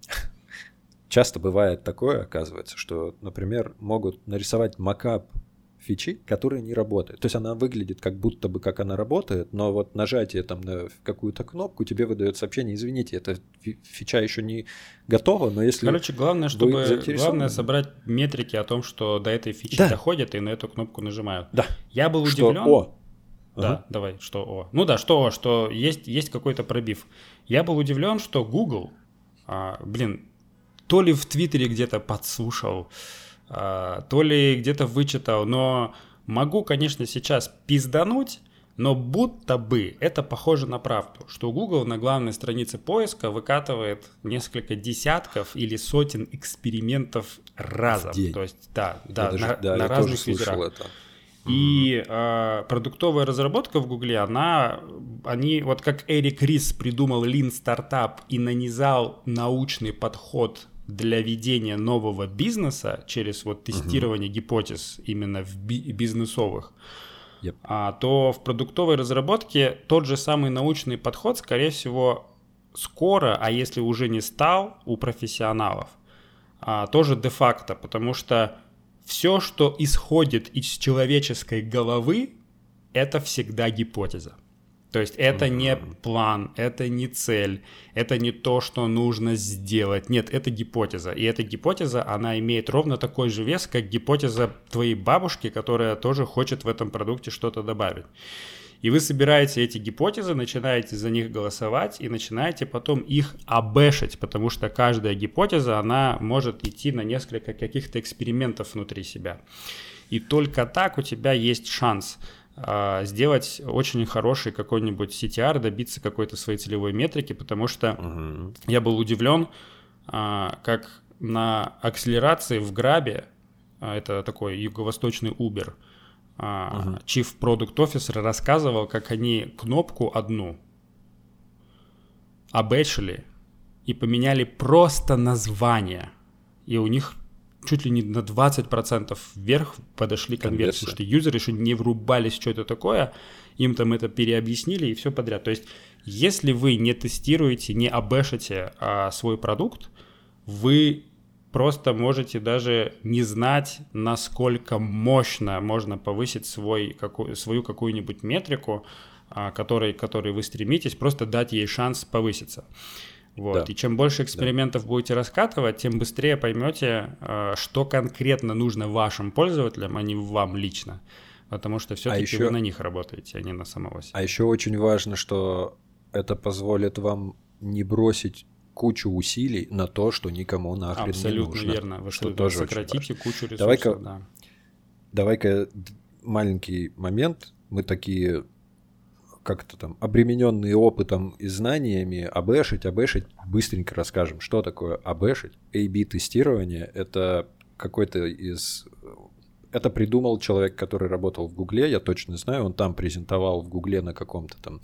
часто бывает такое, оказывается, что, например, могут нарисовать макап фичи, которые не работают. То есть она выглядит как будто бы как она работает, но вот нажатие там на какую-то кнопку тебе выдает сообщение, извините, эта фича еще не готова, но если Короче, главное, чтобы главное собрать метрики о том, что до этой фичи да. доходят и на эту кнопку нажимают. Да. Я был что удивлен. О. Да, ага. давай, что о. Ну да, что о, что есть, есть какой-то пробив. Я был удивлен, что Google, а, блин, то ли в Твиттере где-то подслушал, то ли где-то вычитал, но могу, конечно, сейчас пиздануть, но будто бы это похоже на правду, что Google на главной странице поиска выкатывает несколько десятков или сотен экспериментов разом. То есть, да, да, даже, на, да, на разных юзерах. Это. И э, продуктовая разработка в Гугле, она, они, вот как Эрик Рис придумал Lean Startup и нанизал научный подход для ведения нового бизнеса через вот тестирование uh-huh. гипотез именно в би- бизнесовых, yep. а, то в продуктовой разработке тот же самый научный подход, скорее всего, скоро, а если уже не стал, у профессионалов, а, тоже де-факто, потому что все, что исходит из человеческой головы, это всегда гипотеза. То есть это не план, это не цель, это не то, что нужно сделать. Нет, это гипотеза. И эта гипотеза, она имеет ровно такой же вес, как гипотеза твоей бабушки, которая тоже хочет в этом продукте что-то добавить. И вы собираете эти гипотезы, начинаете за них голосовать и начинаете потом их обэшить, потому что каждая гипотеза, она может идти на несколько каких-то экспериментов внутри себя. И только так у тебя есть шанс сделать очень хороший какой-нибудь CTR, добиться какой-то своей целевой метрики, потому что угу. я был удивлен, а, как на акселерации в Грабе, а, это такой юго-восточный Uber, угу. Chief Product Officer рассказывал, как они кнопку одну обэчили и поменяли просто название. И у них чуть ли не на 20% вверх подошли конверсии, потому что юзеры еще не врубались, что это такое, им там это переобъяснили и все подряд. То есть, если вы не тестируете, не обэшите а, свой продукт, вы просто можете даже не знать, насколько мощно можно повысить свой, какую, свою какую-нибудь метрику, а, которой, которой вы стремитесь, просто дать ей шанс повыситься. Вот. Да. И чем больше экспериментов да. будете раскатывать, тем быстрее поймете, э, что конкретно нужно вашим пользователям, а не вам лично. Потому что все-таки а еще... вы на них работаете, а не на самого себя. А еще очень важно, что это позволит вам не бросить кучу усилий на то, что никому нахрен Абсолютно не нужно. верно. Вы что тоже сократите кучу ресурсов. Давай-ка, да. давай-ка маленький момент. Мы такие как-то там обремененные опытом и знаниями обэшить, обэшить, быстренько расскажем, что такое обэшить. A-B тестирование — это какой-то из... Это придумал человек, который работал в Гугле, я точно знаю, он там презентовал в Гугле на каком-то там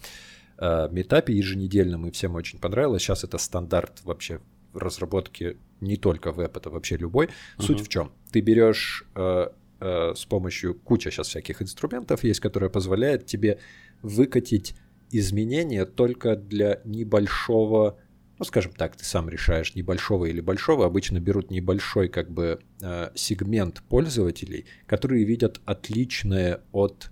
э, метапе еженедельном, и всем очень понравилось. Сейчас это стандарт вообще в разработке не только веб, это вообще любой. Uh-huh. Суть в чем? Ты берешь э, э, с помощью куча сейчас всяких инструментов есть, которые позволяют тебе выкатить изменения только для небольшого, ну, скажем так, ты сам решаешь, небольшого или большого. Обычно берут небольшой как бы э, сегмент пользователей, которые видят отличное от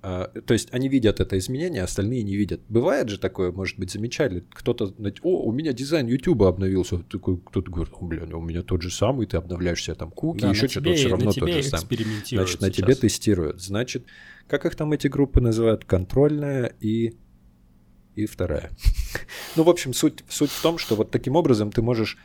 то есть они видят это изменение, остальные не видят. Бывает же такое, может быть, замечали. Кто-то, о, у меня дизайн YouTube обновился. Такой, кто-то говорит, о, блин, у меня тот же самый, ты обновляешь себе там куки, да, еще что-то, все равно тот же самый. Значит, на тебе тестируют. Значит, как их там эти группы называют? Контрольная и и вторая. ну, в общем, суть, суть в том, что вот таким образом ты можешь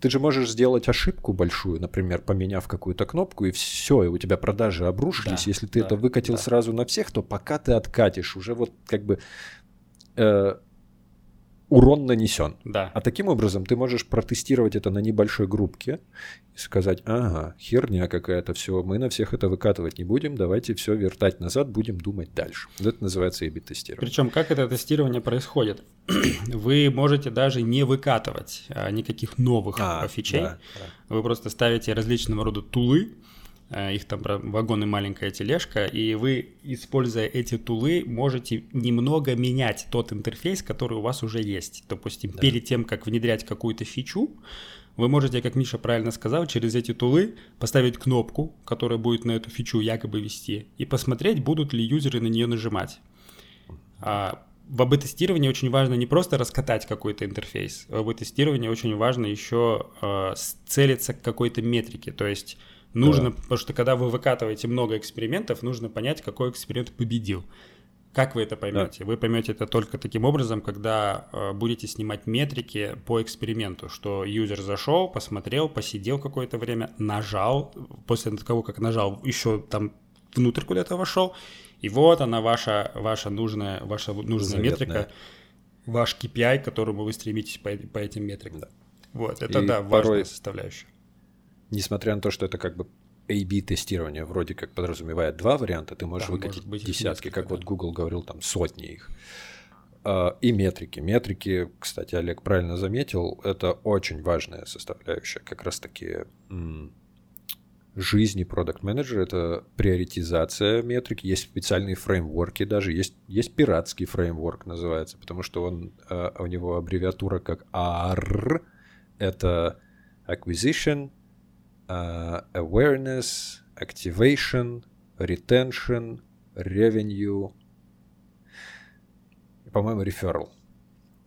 ты же можешь сделать ошибку большую, например, поменяв какую-то кнопку, и все, и у тебя продажи обрушились. Да, Если ты да, это выкатил да. сразу на всех, то пока ты откатишь, уже вот как бы э, урон нанесен. Да. А таким образом ты можешь протестировать это на небольшой группке и сказать, ага, херня какая-то, все, мы на всех это выкатывать не будем, давайте все вертать назад, будем думать дальше. Вот это называется A-B тестирование. Причем как это тестирование происходит? Вы можете даже не выкатывать а, никаких новых а, фичей. Да, да. Вы просто ставите различного рода тулы, их там вагон и маленькая тележка, и вы, используя эти тулы, можете немного менять тот интерфейс, который у вас уже есть. Допустим, да. перед тем, как внедрять какую-то фичу, вы можете, как Миша правильно сказал, через эти тулы поставить кнопку, которая будет на эту фичу якобы вести, и посмотреть, будут ли юзеры на нее нажимать. А в АБ-тестировании очень важно не просто раскатать какой-то интерфейс, в АБ-тестировании очень важно еще э, целиться к какой-то метрике, то есть Нужно, да. потому что когда вы выкатываете много экспериментов, нужно понять, какой эксперимент победил. Как вы это поймете? Да. Вы поймете это только таким образом, когда э, будете снимать метрики по эксперименту, что юзер зашел, посмотрел, посидел какое-то время, нажал, после того, как нажал, еще там внутрь куда-то вошел, и вот она ваша, ваша нужная, ваша нужная Заветная. метрика, ваш KPI, к которому вы стремитесь по, по этим метрикам. Да. Вот, это, и да, важная порой... составляющая несмотря на то, что это как бы A-B тестирование вроде как подразумевает два варианта, ты можешь да, выкатить может десятки, как да. вот Google говорил, там сотни их. А, и метрики. Метрики, кстати, Олег правильно заметил, это очень важная составляющая как раз-таки жизни продукт менеджера это приоритизация метрик, есть специальные фреймворки даже, есть, есть пиратский фреймворк называется, потому что он, а, у него аббревиатура как AR, это Acquisition, uh, awareness, activation, retention, revenue, по-моему, referral.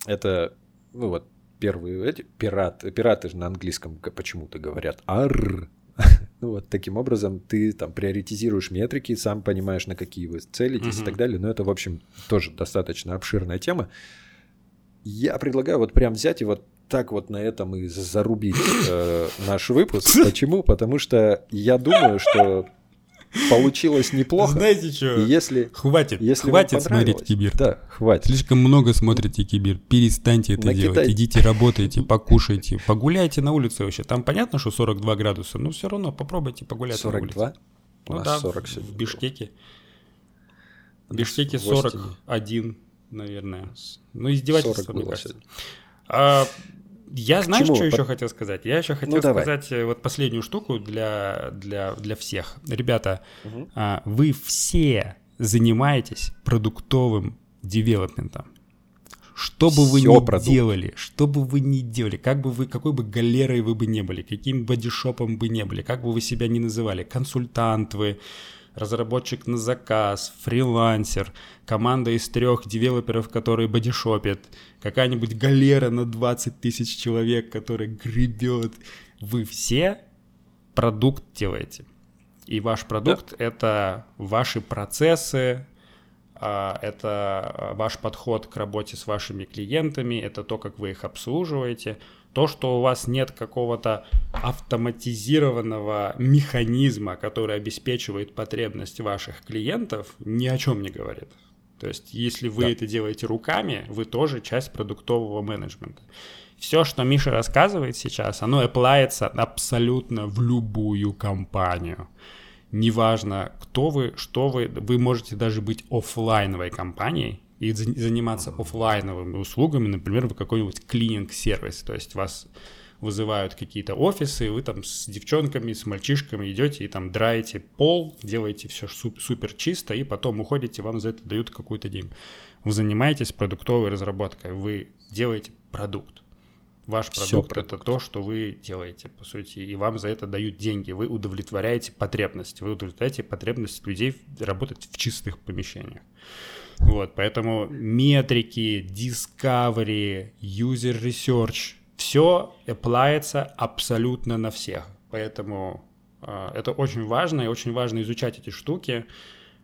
Это, ну вот, первые эти пираты, пираты же на английском почему-то говорят ар. ну вот таким образом ты там приоритизируешь метрики, сам понимаешь, на какие вы целитесь uh-huh. и так далее. Но это, в общем, тоже достаточно обширная тема. Я предлагаю вот прям взять и вот так вот на этом и зарубить э, наш выпуск. Почему? Потому что я думаю, что получилось неплохо. Знаете что? если, хватит, если хватит смотреть Кибир. Да, хватит. Слишком много смотрите Кибир. Перестаньте это Накидайте. делать. Идите работайте, покушайте, погуляйте на улице вообще. Там понятно, что 42 градуса, но все равно попробуйте погулять 42? на улице. У ну да, 40 сегодня в Бишкеке. В Бишкеке 41, наверное. Ну, издевательство, мне кажется. А, я знаю, что еще хотел сказать. Я еще хотел ну, сказать давай. Э, вот последнюю штуку для, для, для всех. Ребята, угу. а, вы все занимаетесь продуктовым девелопментом. Что бы вы ни продукт. делали, что бы вы ни делали, как бы вы, какой бы галерой вы бы не были, каким бодишопом бы не были, как бы вы себя ни называли, консультант вы, разработчик на заказ, фрилансер, команда из трех девелоперов, которые бодишопят, какая-нибудь галера на 20 тысяч человек, который гребет. Вы все продукт делаете. И ваш продукт да. — это ваши процессы, а, это ваш подход к работе с вашими клиентами, это то, как вы их обслуживаете — то, что у вас нет какого-то автоматизированного механизма, который обеспечивает потребность ваших клиентов, ни о чем не говорит. То есть, если вы да. это делаете руками, вы тоже часть продуктового менеджмента. Все, что Миша рассказывает сейчас, оно оплается абсолютно в любую компанию. Неважно, кто вы, что вы, вы можете даже быть офлайновой компанией, и заниматься офлайновыми услугами, например, в какой-нибудь клининг-сервис, то есть вас вызывают какие-то офисы, и вы там с девчонками, с мальчишками идете и там драете пол, делаете все супер чисто, и потом уходите, вам за это дают какую-то деньги. Вы занимаетесь продуктовой разработкой, вы делаете продукт. Ваш продукт, продукт это то, что вы делаете, по сути, и вам за это дают деньги. Вы удовлетворяете потребность. Вы удовлетворяете потребность людей работать в чистых помещениях. Вот, поэтому метрики, discovery, user research, все applies абсолютно на всех. Поэтому э, это очень важно, и очень важно изучать эти штуки,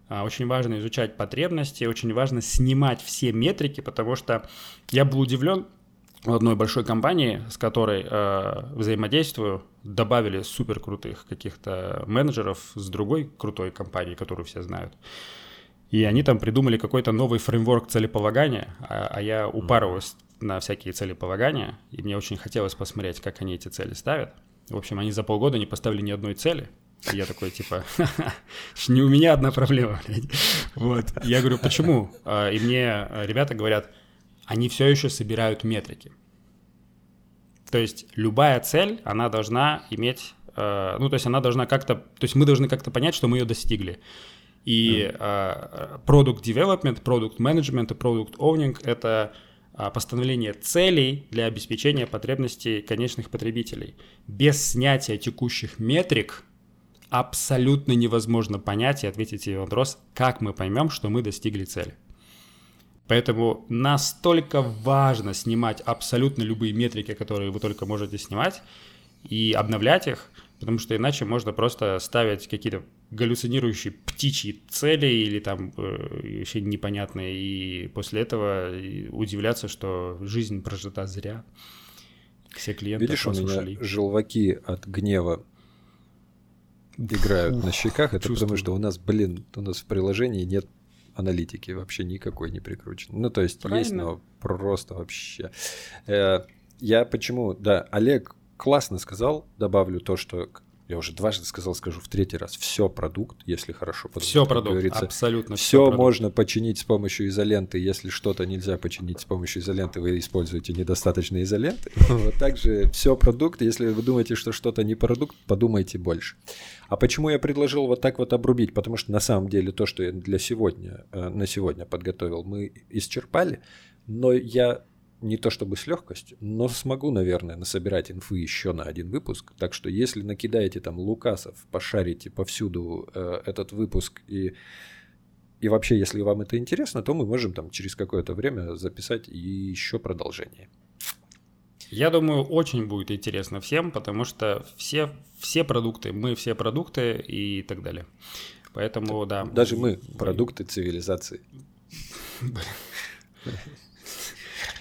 э, очень важно изучать потребности, очень важно снимать все метрики, потому что я был удивлен, в одной большой компании, с которой э, взаимодействую, добавили супер крутых каких-то менеджеров с другой крутой компании, которую все знают. И они там придумали какой-то новый фреймворк целеполагания, а, а я упарываюсь на всякие целеполагания, и мне очень хотелось посмотреть, как они эти цели ставят. В общем, они за полгода не поставили ни одной цели. Я такой, типа, не у меня одна проблема, блядь. Вот. Я говорю, почему? А, и мне ребята говорят, они все еще собирают метрики. То есть любая цель, она должна иметь, э, ну, то есть она должна как-то, то есть мы должны как-то понять, что мы ее достигли. И mm. product development, product management и product owning — это э, постановление целей для обеспечения потребностей конечных потребителей. Без снятия текущих метрик абсолютно невозможно понять и ответить тебе вопрос, как мы поймем, что мы достигли цели. Поэтому настолько важно снимать абсолютно любые метрики, которые вы только можете снимать, и обновлять их, потому что иначе можно просто ставить какие-то галлюцинирующие птичьи цели или там э, вообще непонятные, и после этого удивляться, что жизнь прожита зря. Все клиенты Видишь, у меня желваки от гнева играют Фух, на щеках. Это чувствую. потому что у нас, блин, у нас в приложении нет аналитики вообще никакой не прикручен. Ну, то есть Правильно. есть, но просто вообще. Э, я почему, да, Олег классно сказал, добавлю то, что я уже дважды сказал, скажу в третий раз. Все продукт, если хорошо подумать. Все продукт, абсолютно. Все, все можно починить с помощью изоленты. Если что-то нельзя починить с помощью изоленты, вы используете недостаточно изоленты. Вот также все продукт. Если вы думаете, что что-то не продукт, подумайте больше. А почему я предложил вот так вот обрубить? Потому что на самом деле то, что я для сегодня, э, на сегодня подготовил, мы исчерпали. Но я не то чтобы с легкостью, но смогу, наверное, насобирать инфы еще на один выпуск. Так что если накидаете там Лукасов, пошарите повсюду э, этот выпуск и и вообще, если вам это интересно, то мы можем там через какое-то время записать еще продолжение. Я думаю, очень будет интересно всем, потому что все, все продукты, мы все продукты и так далее. Поэтому, да. Даже мы продукты цивилизации.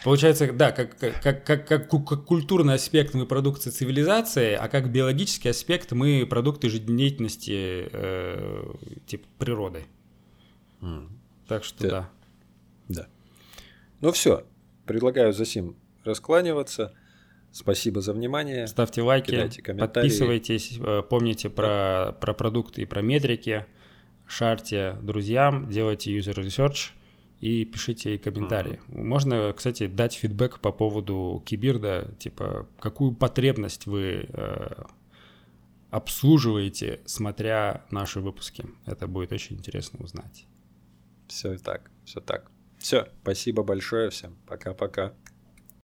Получается, да, как, как, как, как, как культурный аспект мы продукты цивилизации, а как биологический аспект мы продукты жизнедеятельности э, типа природы. Mm. Так что да. Да. да. Ну все, предлагаю за сим раскланиваться. Спасибо за внимание. Ставьте лайки, подписывайтесь, э, помните про, про продукты и про метрики, шарьте друзьям, делайте user research – и пишите комментарии. Mm-hmm. Можно, кстати, дать фидбэк по поводу кибирда, типа, какую потребность вы э, обслуживаете, смотря наши выпуски. Это будет очень интересно узнать. Все так, все так. Все, спасибо большое всем. Пока-пока.